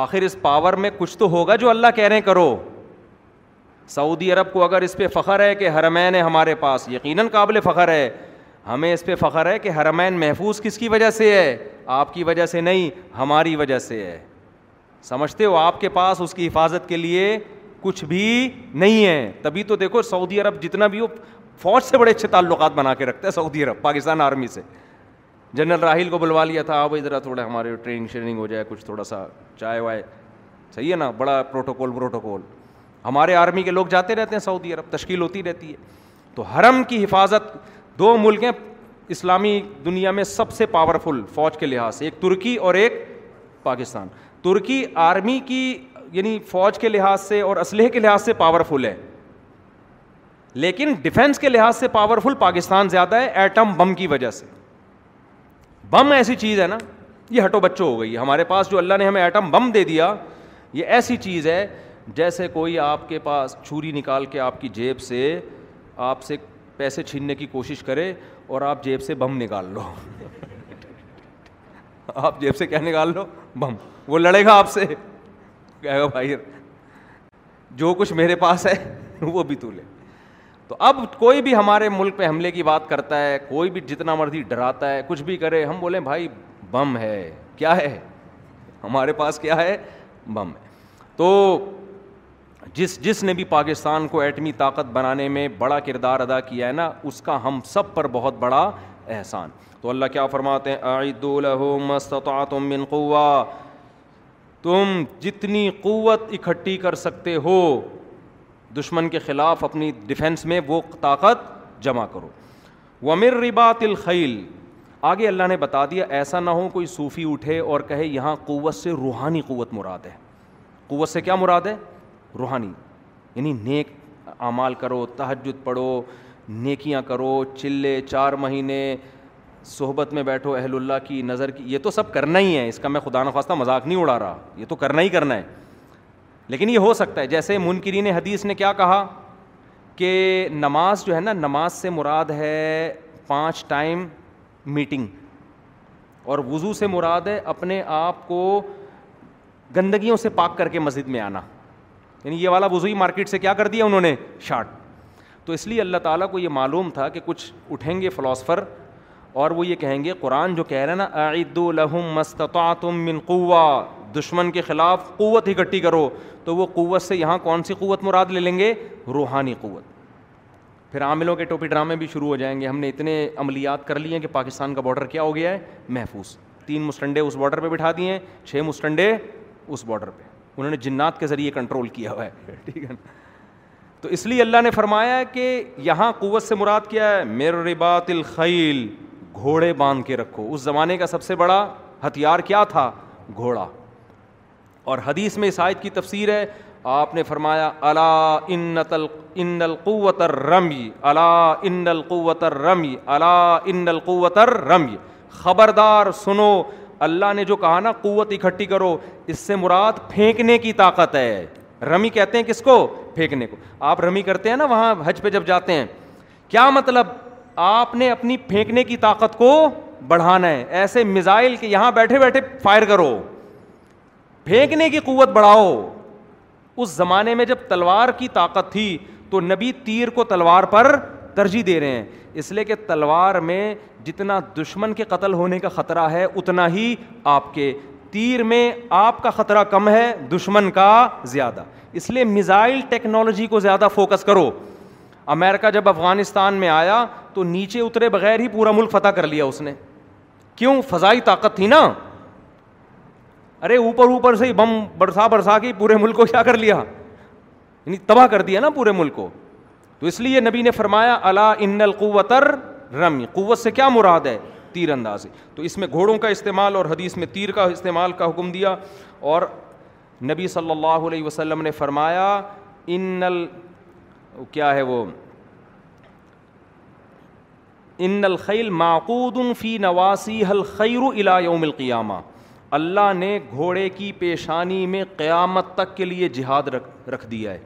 آخر اس پاور میں کچھ تو ہوگا جو اللہ کہہ رہے ہیں کرو سعودی عرب کو اگر اس پہ فخر ہے کہ حرمین ہے ہمارے پاس یقیناً قابل فخر ہے ہمیں اس پہ فخر ہے کہ حرمین محفوظ کس کی وجہ سے ہے آپ کی وجہ سے نہیں ہماری وجہ سے ہے سمجھتے ہو آپ کے پاس اس کی حفاظت کے لیے کچھ بھی نہیں ہے تبھی تو دیکھو سعودی عرب جتنا بھی ہو فوج سے بڑے اچھے تعلقات بنا کے رکھتا ہے سعودی عرب پاکستان آرمی سے جنرل راہیل کو بلوا لیا تھا آپ ادھر تھوڑے ہمارے ٹریننگ شریننگ ہو جائے کچھ تھوڑا سا چائے وائے صحیح ہے نا بڑا پروٹوکول پروٹوکول ہمارے آرمی کے لوگ جاتے رہتے ہیں سعودی عرب تشکیل ہوتی رہتی ہے تو حرم کی حفاظت دو ملک ہیں اسلامی دنیا میں سب سے پاورفل فوج کے لحاظ سے ایک ترکی اور ایک پاکستان ترکی آرمی کی یعنی فوج کے لحاظ سے اور اسلحے کے لحاظ سے پاورفل ہے لیکن ڈیفینس کے لحاظ سے پاورفل پاکستان زیادہ ہے ایٹم بم کی وجہ سے بم ایسی چیز ہے نا یہ ہٹو بچوں ہو گئی ہمارے پاس جو اللہ نے ہمیں ایٹم بم دے دیا یہ ایسی چیز ہے جیسے کوئی آپ کے پاس چھری نکال کے آپ کی جیب سے آپ سے پیسے چھیننے کی کوشش کرے اور آپ جیب سے بم نکال لو آپ جیب سے کیا نکال لو بم وہ لڑے گا آپ سے کہ گا بھائی جو کچھ میرے پاس ہے وہ بھی تو لے تو اب کوئی بھی ہمارے ملک پہ حملے کی بات کرتا ہے کوئی بھی جتنا مرضی ڈراتا ہے کچھ بھی کرے ہم بولیں بھائی بم ہے کیا ہے ہمارے پاس کیا ہے بم ہے تو جس جس نے بھی پاکستان کو ایٹمی طاقت بنانے میں بڑا کردار ادا کیا ہے نا اس کا ہم سب پر بہت بڑا احسان تو اللہ کیا فرماتے ہیں من تم جتنی قوت اکٹھی کر سکتے ہو دشمن کے خلاف اپنی ڈیفینس میں وہ طاقت جمع کرو ومر رباط الخیل آگے اللہ نے بتا دیا ایسا نہ ہو کوئی صوفی اٹھے اور کہے یہاں قوت سے روحانی قوت مراد ہے قوت سے کیا مراد ہے روحانی یعنی نیک اعمال کرو تہجد پڑھو نیکیاں کرو چلے چار مہینے صحبت میں بیٹھو اہل اللہ کی نظر کی یہ تو سب کرنا ہی ہے اس کا میں خدا نخواستہ مذاق نہیں اڑا رہا یہ تو کرنا ہی کرنا ہے لیکن یہ ہو سکتا ہے جیسے منکرین حدیث نے کیا کہا کہ نماز جو ہے نا نماز سے مراد ہے پانچ ٹائم میٹنگ اور وضو سے مراد ہے اپنے آپ کو گندگیوں سے پاک کر کے مسجد میں آنا یعنی یہ والا وضو ہی مارکیٹ سے کیا کر دیا انہوں نے شاٹ تو اس لیے اللہ تعالیٰ کو یہ معلوم تھا کہ کچھ اٹھیں گے فلاسفر اور وہ یہ کہیں گے قرآن جو کہہ رہے ہیں نا عید الحم مستططاۃ تم من قوا دشمن کے خلاف قوت اکٹھی کرو تو وہ قوت سے یہاں کون سی قوت مراد لے لیں گے روحانی قوت پھر عاملوں کے ٹوپی ڈرامے بھی شروع ہو جائیں گے ہم نے اتنے عملیات کر لیے ہیں کہ پاکستان کا باڈر کیا ہو گیا ہے محفوظ تین مسٹنڈے اس باڈر پہ بٹھا دیے ہیں چھ مسٹنڈے اس باڈر پہ انہوں نے جنات کے ذریعے کنٹرول کیا ہوا ہے ٹھیک ہے نا تو اس لیے اللہ نے فرمایا کہ یہاں قوت سے مراد کیا ہے میررباط الخیل گھوڑے باندھ کے رکھو اس زمانے کا سب سے بڑا ہتھیار کیا تھا گھوڑا اور حدیث میں آیت کی تفسیر ہے آپ نے فرمایا الا ان القوت رمی الا القوت رمی الا القوت رمی خبردار سنو اللہ نے جو کہا نا قوت اکٹھی کرو اس سے مراد پھینکنے کی طاقت ہے رمی کہتے ہیں کس کو پھینکنے کو آپ رمی کرتے ہیں نا وہاں حج پہ جب جاتے ہیں کیا مطلب آپ نے اپنی پھینکنے کی طاقت کو بڑھانا ہے ایسے میزائل کے یہاں بیٹھے بیٹھے فائر کرو پھینکنے کی قوت بڑھاؤ اس زمانے میں جب تلوار کی طاقت تھی تو نبی تیر کو تلوار پر ترجیح دے رہے ہیں اس لیے کہ تلوار میں جتنا دشمن کے قتل ہونے کا خطرہ ہے اتنا ہی آپ کے تیر میں آپ کا خطرہ کم ہے دشمن کا زیادہ اس لیے میزائل ٹیکنالوجی کو زیادہ فوکس کرو امیرکا جب افغانستان میں آیا تو نیچے اترے بغیر ہی پورا ملک فتح کر لیا اس نے کیوں فضائی طاقت تھی نا ارے اوپر اوپر سے ہی بم برسا برسا کے پورے ملک کو کیا کر لیا یعنی تباہ کر دیا نا پورے ملک کو تو اس لیے نبی نے فرمایا اللہ ان القوتر رمی قوت سے کیا مراد ہے تیر اندازی تو اس میں گھوڑوں کا استعمال اور حدیث میں تیر کا استعمال کا حکم دیا اور نبی صلی اللہ علیہ وسلم نے فرمایا ان ال... کیا ہے وہ ان الخیل معقود فی نواسی حل خیر القیامہ اللہ نے گھوڑے کی پیشانی میں قیامت تک کے لیے جہاد رکھ رکھ دیا ہے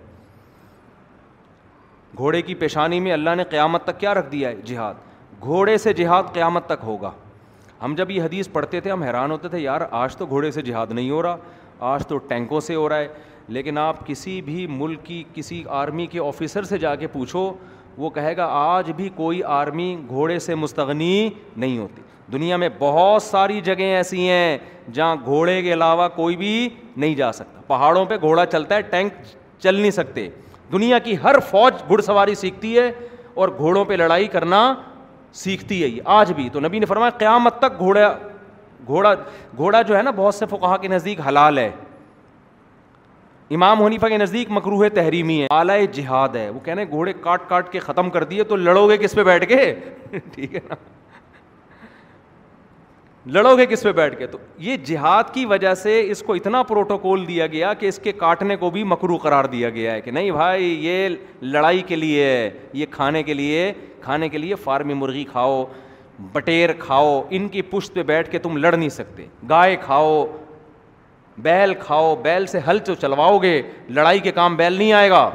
گھوڑے کی پیشانی میں اللہ نے قیامت تک کیا رکھ دیا ہے جہاد گھوڑے سے جہاد قیامت تک ہوگا ہم جب یہ حدیث پڑھتے تھے ہم حیران ہوتے تھے یار آج تو گھوڑے سے جہاد نہیں ہو رہا آج تو ٹینکوں سے ہو رہا ہے لیکن آپ کسی بھی ملک کی کسی آرمی کے آفیسر سے جا کے پوچھو وہ کہے گا آج بھی کوئی آرمی گھوڑے سے مستغنی نہیں ہوتی دنیا میں بہت ساری جگہیں ایسی ہیں جہاں گھوڑے کے علاوہ کوئی بھی نہیں جا سکتا پہاڑوں پہ گھوڑا چلتا ہے ٹینک چل نہیں سکتے دنیا کی ہر فوج گھڑ سواری سیکھتی ہے اور گھوڑوں پہ لڑائی کرنا سیکھتی ہے یہ آج بھی تو نبی نے فرمایا قیامت تک گھوڑا گھوڑا گھوڑا جو ہے نا بہت سے فقہا کے نزدیک حلال ہے امام ہونیفہ کے نزدیک تحریمی ہے اعلی جہاد ہے وہ کہنے گھوڑے کاٹ کاٹ کے ختم کر دیے تو لڑو گے کس پہ بیٹھ کے ٹھیک ہے نا لڑو گے کس پہ بیٹھ کے تو یہ جہاد کی وجہ سے اس کو اتنا پروٹوکول دیا گیا کہ اس کے کاٹنے کو بھی مکرو قرار دیا گیا ہے کہ نہیں بھائی یہ لڑائی کے لیے ہے یہ کھانے کے لیے کھانے کے لیے فارمی مرغی کھاؤ بٹیر کھاؤ ان کی پشت پہ بیٹھ کے تم لڑ نہیں سکتے گائے کھاؤ بیل کھاؤ بیل سے ہلچ چلواؤ گے لڑائی کے کام بیل نہیں آئے گا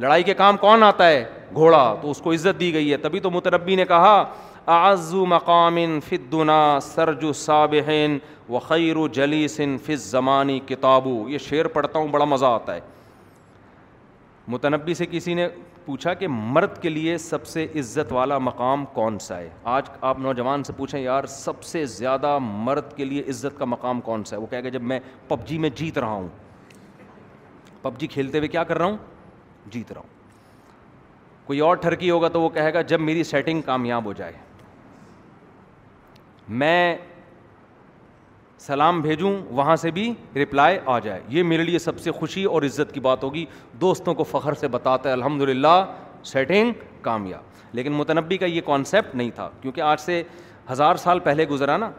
لڑائی کے کام کون آتا ہے گھوڑا تو اس کو عزت دی گئی ہے تبھی تو متربی نے کہا آز و فت دنا سرج و صابح و خیر و جلیسن فض زمانی کتابو یہ شعر پڑھتا ہوں بڑا مزہ آتا ہے متنبی سے کسی نے پوچھا کہ مرد کے لیے سب سے عزت والا مقام کون سا ہے آج آپ نوجوان سے پوچھیں یار سب سے زیادہ مرد کے لیے عزت کا مقام کون سا ہے وہ کہے گا جب میں پب جی میں جیت رہا ہوں پب جی کھیلتے ہوئے کیا کر رہا ہوں جیت رہا ہوں کوئی اور ٹھرکی ہوگا تو وہ کہے گا جب میری سیٹنگ کامیاب ہو جائے میں سلام بھیجوں وہاں سے بھی رپلائی آ جائے یہ میرے لیے سب سے خوشی اور عزت کی بات ہوگی دوستوں کو فخر سے بتاتا ہے الحمد للہ سیٹنگ کامیاب لیکن متنبی کا یہ کانسیپٹ نہیں تھا کیونکہ آج سے ہزار سال پہلے گزرا نا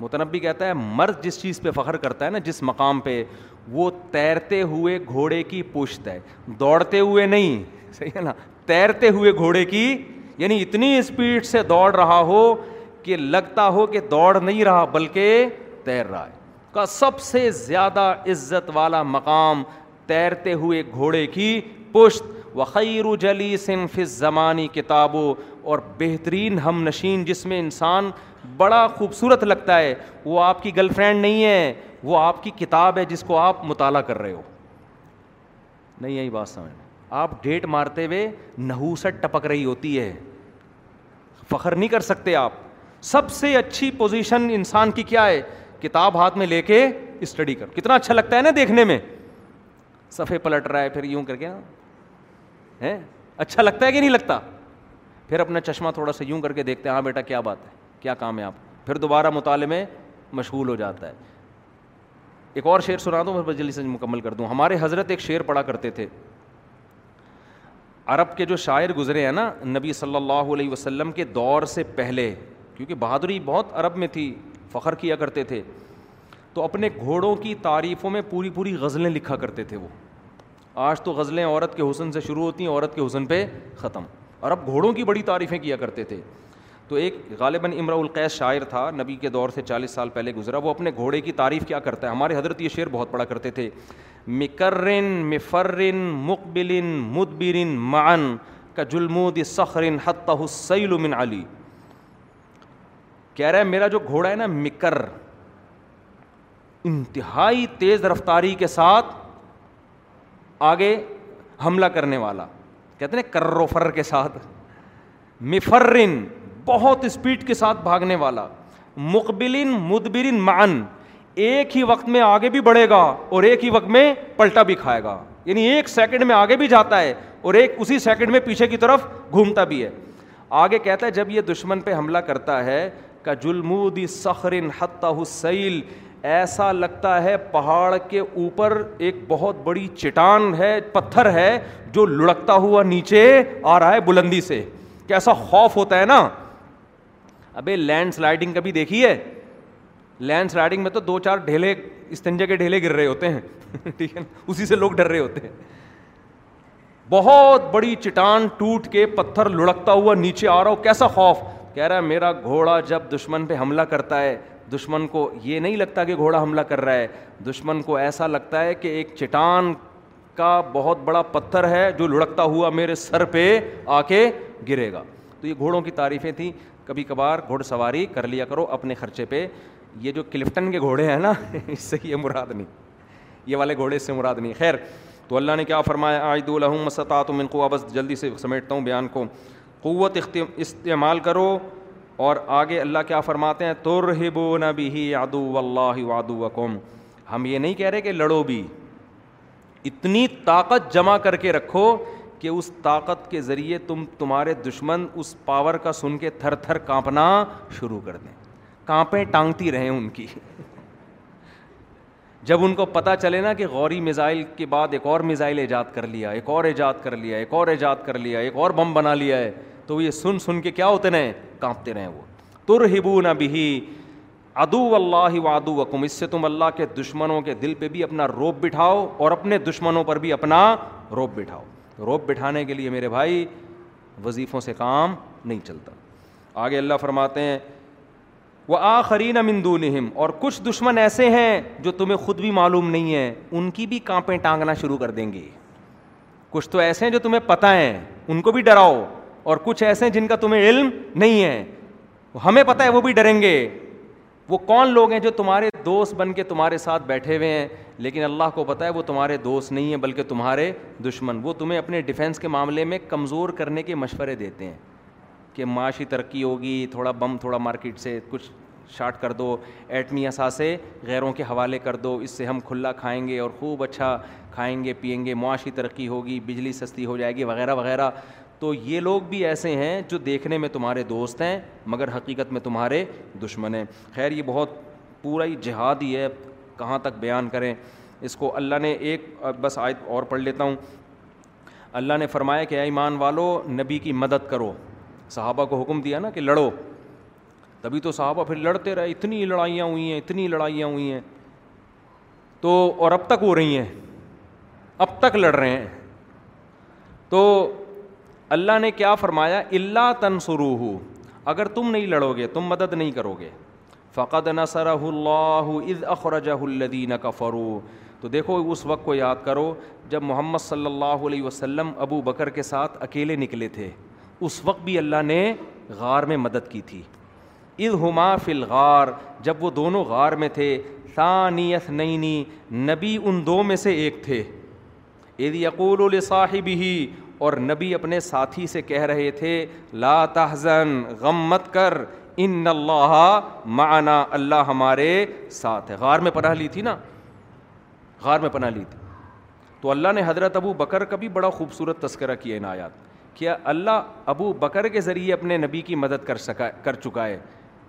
متنبی کہتا ہے مرد جس چیز پہ فخر کرتا ہے نا جس مقام پہ وہ تیرتے ہوئے گھوڑے کی پشت ہے دوڑتے ہوئے نہیں صحیح ہے نا تیرتے ہوئے گھوڑے کی یعنی اتنی اسپیڈ سے دوڑ رہا ہو کہ لگتا ہو کہ دوڑ نہیں رہا بلکہ تیر رہا ہے کا سب سے زیادہ عزت والا مقام تیرتے ہوئے گھوڑے کی پشت و خیر و جلی صنف زمانی کتابوں اور بہترین ہم نشین جس میں انسان بڑا خوبصورت لگتا ہے وہ آپ کی گرل فرینڈ نہیں ہے وہ آپ کی کتاب ہے جس کو آپ مطالعہ کر رہے ہو نہیں یہی بات سمجھ میں آپ ڈیٹ مارتے ہوئے نحوست ٹپک رہی ہوتی ہے فخر نہیں کر سکتے آپ سب سے اچھی پوزیشن انسان کی کیا ہے کتاب ہاتھ میں لے کے اسٹڈی کرو کتنا اچھا لگتا ہے نا دیکھنے میں صفحے پلٹ رہا ہے پھر یوں کر کے نا اچھا لگتا ہے کہ نہیں لگتا پھر اپنا چشمہ تھوڑا سا یوں کر کے دیکھتے ہیں ہاں بیٹا کیا بات ہے کیا کام ہے آپ پھر دوبارہ مطالعے میں مشغول ہو جاتا ہے ایک اور شعر سنا دوں بس جلدی سے مکمل کر دوں ہمارے حضرت ایک شعر پڑھا کرتے تھے عرب کے جو شاعر گزرے ہیں نا نبی صلی اللہ علیہ وسلم کے دور سے پہلے کیونکہ بہادری بہت عرب میں تھی فخر کیا کرتے تھے تو اپنے گھوڑوں کی تعریفوں میں پوری پوری غزلیں لکھا کرتے تھے وہ آج تو غزلیں عورت کے حسن سے شروع ہوتی ہیں عورت کے حسن پہ ختم اور اب گھوڑوں کی بڑی تعریفیں کیا کرتے تھے تو ایک غالباً امراء القیس شاعر تھا نبی کے دور سے چالیس سال پہلے گزرا وہ اپنے گھوڑے کی تعریف کیا کرتا ہے ہمارے حضرت یہ شعر بہت پڑا کرتے تھے مکرن مفرن مقبلن مدبرن معن کا جلمود سخرن حتہ حت من علی کہہ رہا ہے میرا جو گھوڑا ہے نا مکر انتہائی تیز رفتاری کے ساتھ آگے حملہ کرنے والا کہتے ہیں کے ساتھ مفرن بہت اسپیڈ کے ساتھ بھاگنے والا مقبلن مدبرن معن ایک ہی وقت میں آگے بھی بڑھے گا اور ایک ہی وقت میں پلٹا بھی کھائے گا یعنی ایک سیکنڈ میں آگے بھی جاتا ہے اور ایک اسی سیکنڈ میں پیچھے کی طرف گھومتا بھی ہے آگے کہتا ہے جب یہ دشمن پہ حملہ کرتا ہے کا جلمودی سخرن حتیٰ حسل ایسا لگتا ہے پہاڑ کے اوپر ایک بہت بڑی چٹان ہے پتھر ہے جو لڑکتا ہوا نیچے آ رہا ہے بلندی سے کیسا خوف ہوتا ہے نا ابھی لینڈ سلائڈنگ کبھی دیکھی ہے لینڈ سلائڈنگ میں تو دو چار ڈھیلے استنجے کے ڈھیلے گر رہے ہوتے ہیں ٹھیک ہے نا اسی سے لوگ ڈر رہے ہوتے ہیں بہت بڑی چٹان ٹوٹ کے پتھر لڑکتا ہوا نیچے آ رہا ہو کیسا خوف کہہ رہا ہے میرا گھوڑا جب دشمن پہ حملہ کرتا ہے دشمن کو یہ نہیں لگتا کہ گھوڑا حملہ کر رہا ہے دشمن کو ایسا لگتا ہے کہ ایک چٹان کا بہت بڑا پتھر ہے جو لڑکتا ہوا میرے سر پہ آ کے گرے گا تو یہ گھوڑوں کی تعریفیں تھیں کبھی کبھار گھوڑ سواری کر لیا کرو اپنے خرچے پہ یہ جو کلفٹن کے گھوڑے ہیں نا اس سے یہ مراد نہیں یہ والے گھوڑے اس سے مراد نہیں خیر تو اللہ نے کیا فرمایا آج دو اللہ مستا تم ان کو آپس جلدی سے سمیٹتا ہوں بیان کو قوت استعمال کرو اور آگے اللہ کیا فرماتے ہیں ترہبو بو نبی ہی یادو اللہ وادو وقم ہم یہ نہیں کہہ رہے کہ لڑو بھی اتنی طاقت جمع کر کے رکھو کہ اس طاقت کے ذریعے تم تمہارے دشمن اس پاور کا سن کے تھر تھر کانپنا شروع کر دیں کانپیں ٹانگتی رہیں ان کی جب ان کو پتہ چلے نا کہ غوری میزائل کے بعد ایک اور میزائل ایجاد کر لیا ایک اور ایجاد کر لیا ایک اور ایجاد کر لیا ایک اور بم بنا لیا ہے تو یہ سن سن کے کیا ہوتے رہے کانپتے رہے وہ تر ہبو نہ بھی ادو اللہ و ادو اکم اس سے تم اللہ کے دشمنوں کے دل پہ بھی اپنا روب بٹھاؤ اور اپنے دشمنوں پر بھی اپنا روب بٹھاؤ روب بٹھانے کے لیے میرے بھائی وظیفوں سے کام نہیں چلتا آگے اللہ فرماتے ہیں وہ آ مندونہم اور کچھ دشمن ایسے ہیں جو تمہیں خود بھی معلوم نہیں ہے ان کی بھی کانپیں ٹانگنا شروع کر دیں گے کچھ تو ایسے ہیں جو تمہیں پتہ ہیں ان کو بھی ڈراؤ اور کچھ ایسے ہیں جن کا تمہیں علم نہیں ہے ہمیں پتہ ہے وہ بھی ڈریں گے وہ کون لوگ ہیں جو تمہارے دوست بن کے تمہارے ساتھ بیٹھے ہوئے ہیں لیکن اللہ کو پتہ ہے وہ تمہارے دوست نہیں ہیں بلکہ تمہارے دشمن وہ تمہیں اپنے ڈیفینس کے معاملے میں کمزور کرنے کے مشورے دیتے ہیں کہ معاشی ترقی ہوگی تھوڑا بم تھوڑا مارکیٹ سے کچھ شارٹ کر دو ایٹمی اثاثے غیروں کے حوالے کر دو اس سے ہم کھلا کھائیں گے اور خوب اچھا کھائیں گے پیئیں گے معاشی ترقی ہوگی بجلی سستی ہو جائے گی وغیرہ وغیرہ تو یہ لوگ بھی ایسے ہیں جو دیکھنے میں تمہارے دوست ہیں مگر حقیقت میں تمہارے دشمن ہیں خیر یہ بہت پورا ہی جہاد ہی ہے کہاں تک بیان کریں اس کو اللہ نے ایک بس آیت اور پڑھ لیتا ہوں اللہ نے فرمایا کہ ایمان والو نبی کی مدد کرو صحابہ کو حکم دیا نا کہ لڑو تبھی تو صحابہ پھر لڑتے رہے اتنی لڑائیاں ہوئی ہیں اتنی لڑائیاں ہوئی ہیں تو اور اب تک ہو رہی ہیں اب تک لڑ رہے ہیں تو اللہ نے کیا فرمایا اللہ تنسرو ہو اگر تم نہیں لڑو گے تم مدد نہیں کرو گے فقط نصرہ اللہ از اخرجہ الدین کا تو دیکھو اس وقت کو یاد کرو جب محمد صلی اللہ علیہ وسلم ابو بکر کے ساتھ اکیلے نکلے تھے اس وقت بھی اللہ نے غار میں مدد کی تھی عدما فل غار جب وہ دونوں غار میں تھے ثانیت نئی نبی ان دو میں سے ایک تھے عیدی یقول الصاحب ہی اور نبی اپنے ساتھی سے کہہ رہے تھے تحزن غم مت کر ان اللہ معنا اللہ ہمارے ساتھ ہے غار میں پناہ لی تھی نا غار میں پناہ لی تھی تو اللہ نے حضرت ابو بکر کبھی بڑا خوبصورت تذکرہ کیا ان میں کیا اللہ ابو بکر کے ذریعے اپنے نبی کی مدد کر سکا کر چکا ہے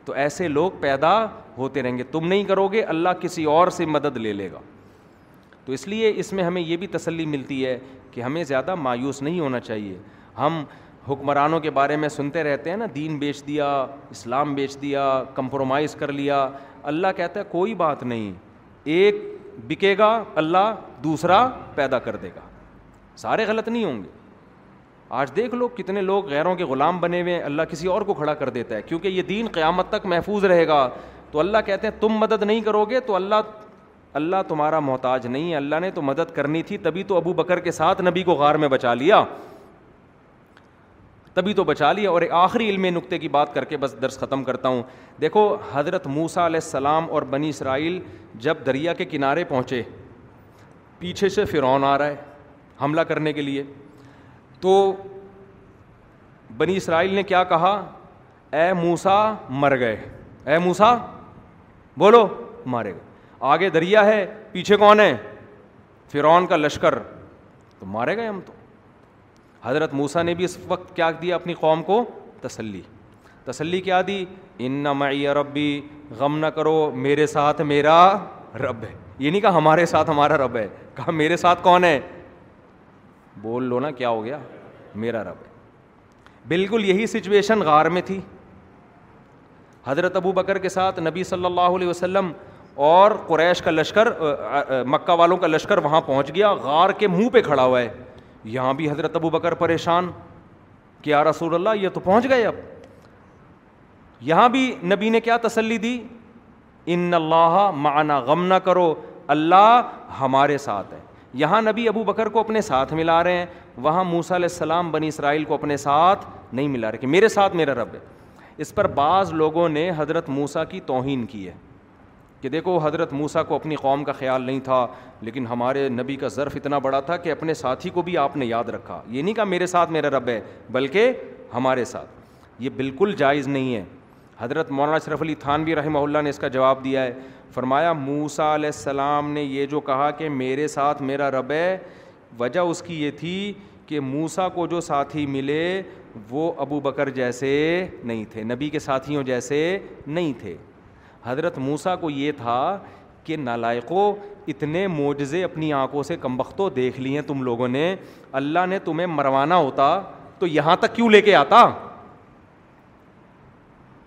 تو ایسے لوگ پیدا ہوتے رہیں گے تم نہیں کرو گے اللہ کسی اور سے مدد لے لے گا تو اس لیے اس میں ہمیں یہ بھی تسلی ملتی ہے کہ ہمیں زیادہ مایوس نہیں ہونا چاہیے ہم حکمرانوں کے بارے میں سنتے رہتے ہیں نا دین بیچ دیا اسلام بیچ دیا کمپرومائز کر لیا اللہ کہتا ہے کوئی بات نہیں ایک بکے گا اللہ دوسرا پیدا کر دے گا سارے غلط نہیں ہوں گے آج دیکھ لو کتنے لوگ غیروں کے غلام بنے ہوئے ہیں اللہ کسی اور کو کھڑا کر دیتا ہے کیونکہ یہ دین قیامت تک محفوظ رہے گا تو اللہ کہتے ہیں تم مدد نہیں کرو گے تو اللہ اللہ تمہارا محتاج نہیں ہے اللہ نے تو مدد کرنی تھی تبھی تو ابو بکر کے ساتھ نبی کو غار میں بچا لیا تبھی تو بچا لیا اور ایک آخری علم نقطے کی بات کر کے بس درس ختم کرتا ہوں دیکھو حضرت موسا علیہ السلام اور بنی اسرائیل جب دریا کے کنارے پہنچے پیچھے سے فرعون آ رہا ہے حملہ کرنے کے لیے تو بنی اسرائیل نے کیا کہا اے موسا مر گئے اے موسا بولو مارے گئے آگے دریا ہے پیچھے کون ہے فرعون کا لشکر تو مارے گئے ہم تو حضرت موسا نے بھی اس وقت کیا دیا اپنی قوم کو تسلی تسلی کیا دی ان رب بھی غم نہ کرو میرے ساتھ میرا رب ہے یہ نہیں کہا ہمارے ساتھ ہمارا رب ہے کہا میرے ساتھ کون ہے بول لو نا کیا ہو گیا میرا رب ہے بالکل یہی سچویشن غار میں تھی حضرت ابو بکر کے ساتھ نبی صلی اللہ علیہ وسلم اور قریش کا لشکر مکہ والوں کا لشکر وہاں پہنچ گیا غار کے منہ پہ کھڑا ہوا ہے یہاں بھی حضرت ابو بکر پریشان کیا رسول اللہ یہ تو پہنچ گئے اب یہاں بھی نبی نے کیا تسلی دی ان اللہ معنی غم نہ کرو اللہ ہمارے ساتھ ہے یہاں نبی ابو بکر کو اپنے ساتھ ملا رہے ہیں وہاں موسا علیہ السلام بنی اسرائیل کو اپنے ساتھ نہیں ملا رہے کہ میرے ساتھ میرا رب ہے اس پر بعض لوگوں نے حضرت موسا کی توہین کی ہے کہ دیکھو حضرت موسا کو اپنی قوم کا خیال نہیں تھا لیکن ہمارے نبی کا ظرف اتنا بڑا تھا کہ اپنے ساتھی کو بھی آپ نے یاد رکھا یہ نہیں کہا میرے ساتھ میرا رب ہے بلکہ ہمارے ساتھ یہ بالکل جائز نہیں ہے حضرت مولانا اشرف علی تھانوی رحمہ اللہ نے اس کا جواب دیا ہے فرمایا موسا علیہ السلام نے یہ جو کہا کہ میرے ساتھ میرا رب ہے وجہ اس کی یہ تھی کہ موسا کو جو ساتھی ملے وہ ابو بکر جیسے نہیں تھے نبی کے ساتھیوں جیسے نہیں تھے حضرت موسا کو یہ تھا کہ نالائقوں اتنے موجزے اپنی آنکھوں سے کمبختوں دیکھ لی ہیں تم لوگوں نے اللہ نے تمہیں مروانا ہوتا تو یہاں تک کیوں لے کے آتا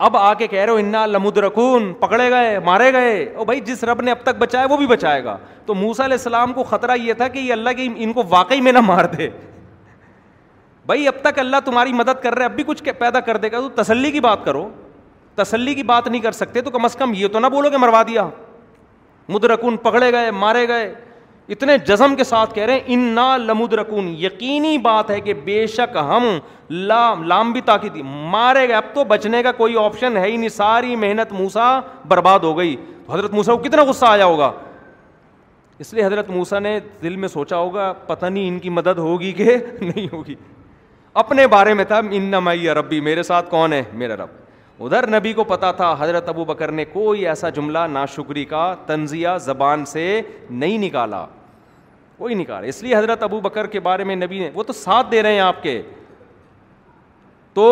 اب آ کے کہہ رہے ہو انا لمود رکون پکڑے گئے مارے گئے اور بھائی جس رب نے اب تک بچایا وہ بھی بچائے گا تو موسا علیہ السلام کو خطرہ یہ تھا کہ یہ اللہ کی ان کو واقعی میں نہ مار دے بھائی اب تک اللہ تمہاری مدد کر رہے اب بھی کچھ پیدا کر دے گا تو تسلی کی بات کرو تسلی کی بات نہیں کر سکتے تو کم از کم یہ تو نہ بولو کہ مروا دیا مدرکن پکڑے گئے مارے گئے اتنے جزم کے ساتھ کہہ رہے ہیں ان نا لمود یقینی بات ہے کہ بے شک ہم لام لام بھی تاکہ مارے گئے اب تو بچنے کا کوئی آپشن ہے ہی نہیں ساری محنت موسا برباد ہو گئی حضرت موسا کو کتنا غصہ آیا ہوگا اس لیے حضرت موسا نے دل میں سوچا ہوگا پتہ نہیں ان کی مدد ہوگی کہ نہیں ہوگی اپنے بارے میں تھا ان نمائی ربی میرے ساتھ کون ہے میرا رب ادھر نبی کو پتا تھا حضرت ابو بکر نے کوئی ایسا جملہ نا شکری کا تنزیہ زبان سے نہیں نکالا کوئی نکالا اس لیے حضرت ابو بکر کے بارے میں نبی نے وہ تو ساتھ دے رہے ہیں آپ کے تو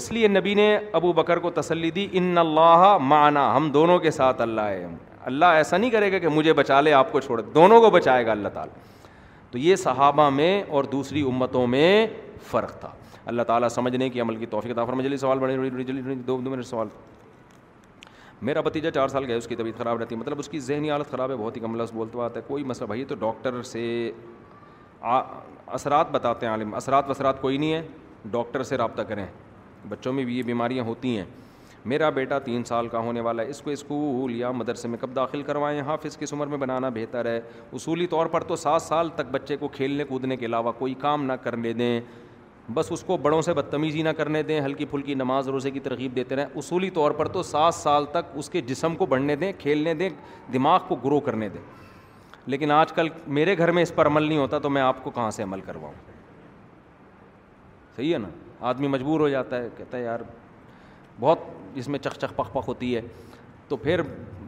اس لیے نبی نے ابو بکر کو تسلی دی ان اللہ معنی ہم دونوں کے ساتھ اللہ ہے اللہ ایسا نہیں کرے گا کہ مجھے بچا لے آپ کو چھوڑ دونوں کو بچائے گا اللہ تعالیٰ تو یہ صحابہ میں اور دوسری امتوں میں فرق تھا اللہ تعالیٰ سمجھنے کی عمل کی توفیق عطا فرمائے جلدی سوال بڑھے جلدی دو دو منٹ سوال میرا بھتیجا چار سال گئے اس کی طبیعت خراب رہتی ہے مطلب اس کی ذہنی حالت خراب ہے بہت ہی عمل بولتا آتا ہے کوئی مسئلہ بھائی تو ڈاکٹر سے اثرات بتاتے ہیں عالم اثرات وثرات کوئی نہیں ہے ڈاکٹر سے رابطہ کریں بچوں میں بھی یہ بیماریاں ہوتی ہیں میرا بیٹا تین سال کا ہونے والا ہے اس کو اسکول یا مدرسے میں کب داخل کروائیں حافظ کس عمر میں بنانا بہتر ہے اصولی طور پر تو سات سال تک بچے کو کھیلنے کودنے کے علاوہ کوئی کام نہ کرنے دیں بس اس کو بڑوں سے بدتمیزی نہ کرنے دیں ہلکی پھلکی نماز روزے کی ترغیب دیتے رہیں اصولی طور پر تو سات سال تک اس کے جسم کو بڑھنے دیں کھیلنے دیں دماغ کو گرو کرنے دیں لیکن آج کل میرے گھر میں اس پر عمل نہیں ہوتا تو میں آپ کو کہاں سے عمل کرواؤں صحیح ہے نا آدمی مجبور ہو جاتا ہے کہتا ہے یار بہت اس میں چکچھ پخ پخ ہوتی ہے تو پھر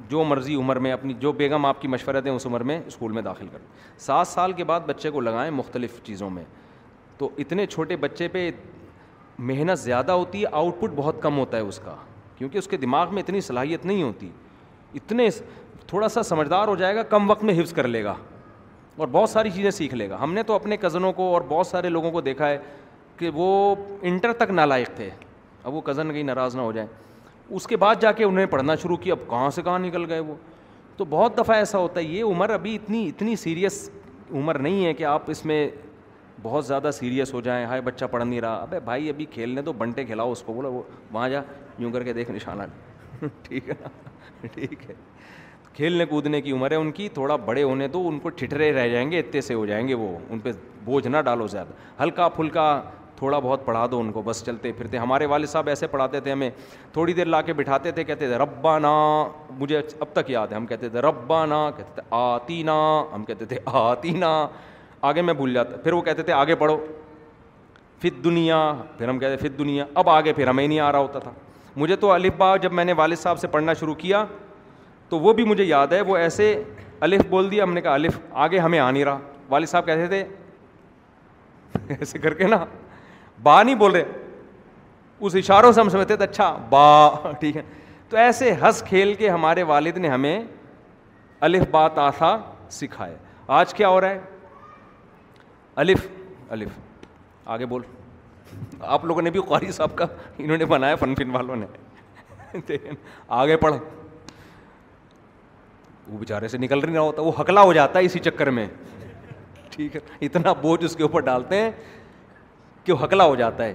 جو مرضی عمر میں اپنی جو بیگم آپ کی مشورہ دیں اس عمر میں اسکول میں داخل کریں سات سال کے بعد بچے کو لگائیں مختلف چیزوں میں تو اتنے چھوٹے بچے پہ محنت زیادہ ہوتی ہے آؤٹ پٹ بہت کم ہوتا ہے اس کا کیونکہ اس کے دماغ میں اتنی صلاحیت نہیں ہوتی اتنے تھوڑا سا سمجھدار ہو جائے گا کم وقت میں حفظ کر لے گا اور بہت ساری چیزیں سیکھ لے گا ہم نے تو اپنے کزنوں کو اور بہت سارے لوگوں کو دیکھا ہے کہ وہ انٹر تک نالائق تھے اب وہ کزن کہیں ناراض نہ ہو جائیں اس کے بعد جا کے انہیں پڑھنا شروع کیا اب کہاں سے کہاں نکل گئے وہ تو بہت دفعہ ایسا ہوتا ہے یہ عمر ابھی اتنی اتنی سیریس عمر نہیں ہے کہ آپ اس میں بہت زیادہ سیریس ہو جائیں ہائے بچہ پڑھ نہیں رہا اب بھائی ابھی کھیلنے تو بنٹے کھلاؤ اس کو بولا وہ وہاں جا یوں کر کے دیکھ نشانہ ٹھیک ہے نا ٹھیک ہے کھیلنے کودنے کی عمر ہے ان کی تھوڑا بڑے ہونے تو ان کو ٹھٹرے رہ جائیں گے اتنے سے ہو جائیں گے وہ ان پہ بوجھ نہ ڈالو زیادہ ہلکا پھلکا تھوڑا بہت پڑھا دو ان کو بس چلتے پھرتے ہمارے والد صاحب ایسے پڑھاتے تھے ہمیں تھوڑی دیر لا کے بٹھاتے تھے کہتے تھے ربا نا مجھے اب تک یاد ہے ہم کہتے تھے ربا نا کہتے تھے آتی نا ہم کہتے تھے آتی نا آگے میں بھول جاتا پھر وہ کہتے تھے آگے پڑھو فت دنیا پھر ہم کہتے فت دنیا اب آگے پھر ہمیں نہیں آ رہا ہوتا تھا مجھے تو الف با جب میں نے والد صاحب سے پڑھنا شروع کیا تو وہ بھی مجھے یاد ہے وہ ایسے الف بول دیا ہم نے کہا الف آگے ہمیں آ نہیں رہا والد صاحب کہتے تھے ایسے کر کے نا با نہیں بول رہے اس اشاروں سے ہم سمجھتے تھے اچھا با ٹھیک ہے تو ایسے ہنس کھیل کے ہمارے والد نے ہمیں الف با تاثا سکھائے آج کیا ہو رہا ہے الف الف آگے بول آپ لوگوں نے بھی قاری صاحب کا انہوں نے بنایا فن فن والوں نے آگے پڑھ وہ بیچارے سے نکل نہیں رہا ہوتا وہ ہکلا ہو جاتا ہے اسی چکر میں ٹھیک ہے اتنا بوجھ اس کے اوپر ڈالتے ہیں کہ وہ ہکلا ہو جاتا ہے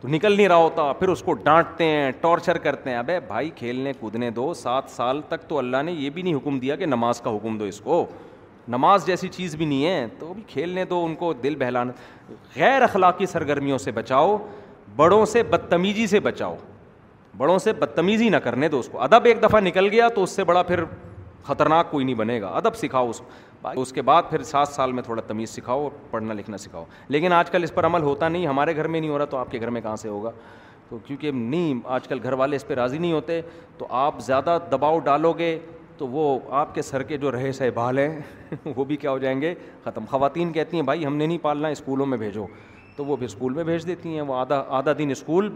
تو نکل نہیں رہا ہوتا پھر اس کو ڈانٹتے ہیں ٹارچر کرتے ہیں ابے بھائی کھیلنے کودنے دو سات سال تک تو اللہ نے یہ بھی نہیں حکم دیا کہ نماز کا حکم دو اس کو نماز جیسی چیز بھی نہیں ہے تو بھی کھیلنے دو ان کو دل بہلانا غیر اخلاقی سرگرمیوں سے بچاؤ بڑوں سے بدتمیزی سے بچاؤ بڑوں سے بدتمیزی نہ کرنے دو اس کو ادب ایک دفعہ نکل گیا تو اس سے بڑا پھر خطرناک کوئی نہیں بنے گا ادب سکھاؤ اس کے بعد پھر سات سال میں تھوڑا تمیز سکھاؤ پڑھنا لکھنا سکھاؤ لیکن آج کل اس پر عمل ہوتا نہیں ہمارے گھر میں نہیں ہو رہا تو آپ کے گھر میں کہاں سے ہوگا تو کیونکہ نہیں آج کل گھر والے اس پہ راضی نہیں ہوتے تو آپ زیادہ دباؤ ڈالو گے تو وہ آپ کے سر کے جو رہے بال ہیں وہ بھی کیا ہو جائیں گے ختم خواتین کہتی ہیں بھائی ہم نے نہیں پالنا اسکولوں میں بھیجو تو وہ بھی اسکول میں بھیج دیتی ہیں وہ آدھا آدھا دن اسکول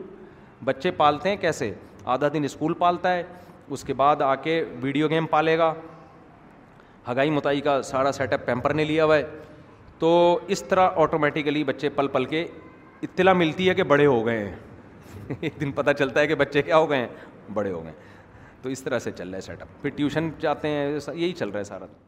بچے پالتے ہیں کیسے آدھا دن اسکول پالتا ہے اس کے بعد آ کے ویڈیو گیم پالے گا ہگائی متائی کا سارا سیٹ اپ پیمپر نے لیا ہوا ہے تو اس طرح آٹومیٹیکلی بچے پل پل کے اطلاع ملتی ہے کہ بڑے ہو گئے ہیں ایک دن پتہ چلتا ہے کہ بچے کیا ہو گئے ہیں بڑے ہو گئے ہیں تو اس طرح سے چل رہا ہے سیٹ اپ پھر ٹیوشن جاتے ہیں یہی چل رہا ہے سارا دن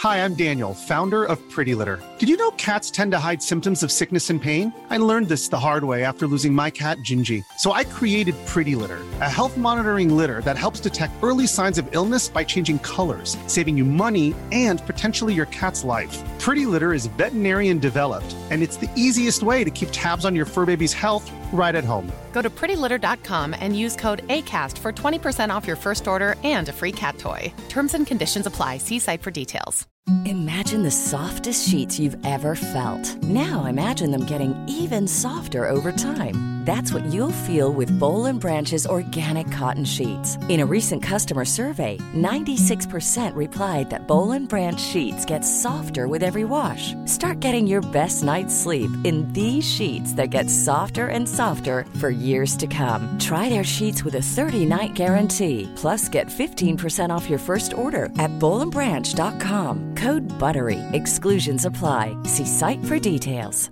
Hi, I'm Daniel, founder of Pretty Litter. Did you know cats tend to hide symptoms of sickness and pain? I learned this the hard way after losing my cat, Gingy. So I created Pretty Litter, a health monitoring litter that helps detect early signs of illness by changing colors, saving you money and potentially your cat's life. Pretty Litter is veterinarian developed, and it's the easiest way to keep tabs on your fur baby's health right at home. Go to prettylitter.com and use code ACAST for 20% off your first order and a free cat toy. Terms and conditions apply. See site for details. Imagine the softest sheets you've ever felt. Now imagine them getting even softer over time. That's what you'll feel with Bowl and Branch's organic cotton sheets. In a recent customer survey, 96% replied that Bowl and Branch sheets get softer with every wash. Start getting your best night's sleep in these sheets that get softer and softer for years to come. Try their sheets with a 30-night guarantee. Plus, get 15% off your first order at bowlandbranch.com. Good بروئی ایگسنس افلائی سی سائیک فرٹیس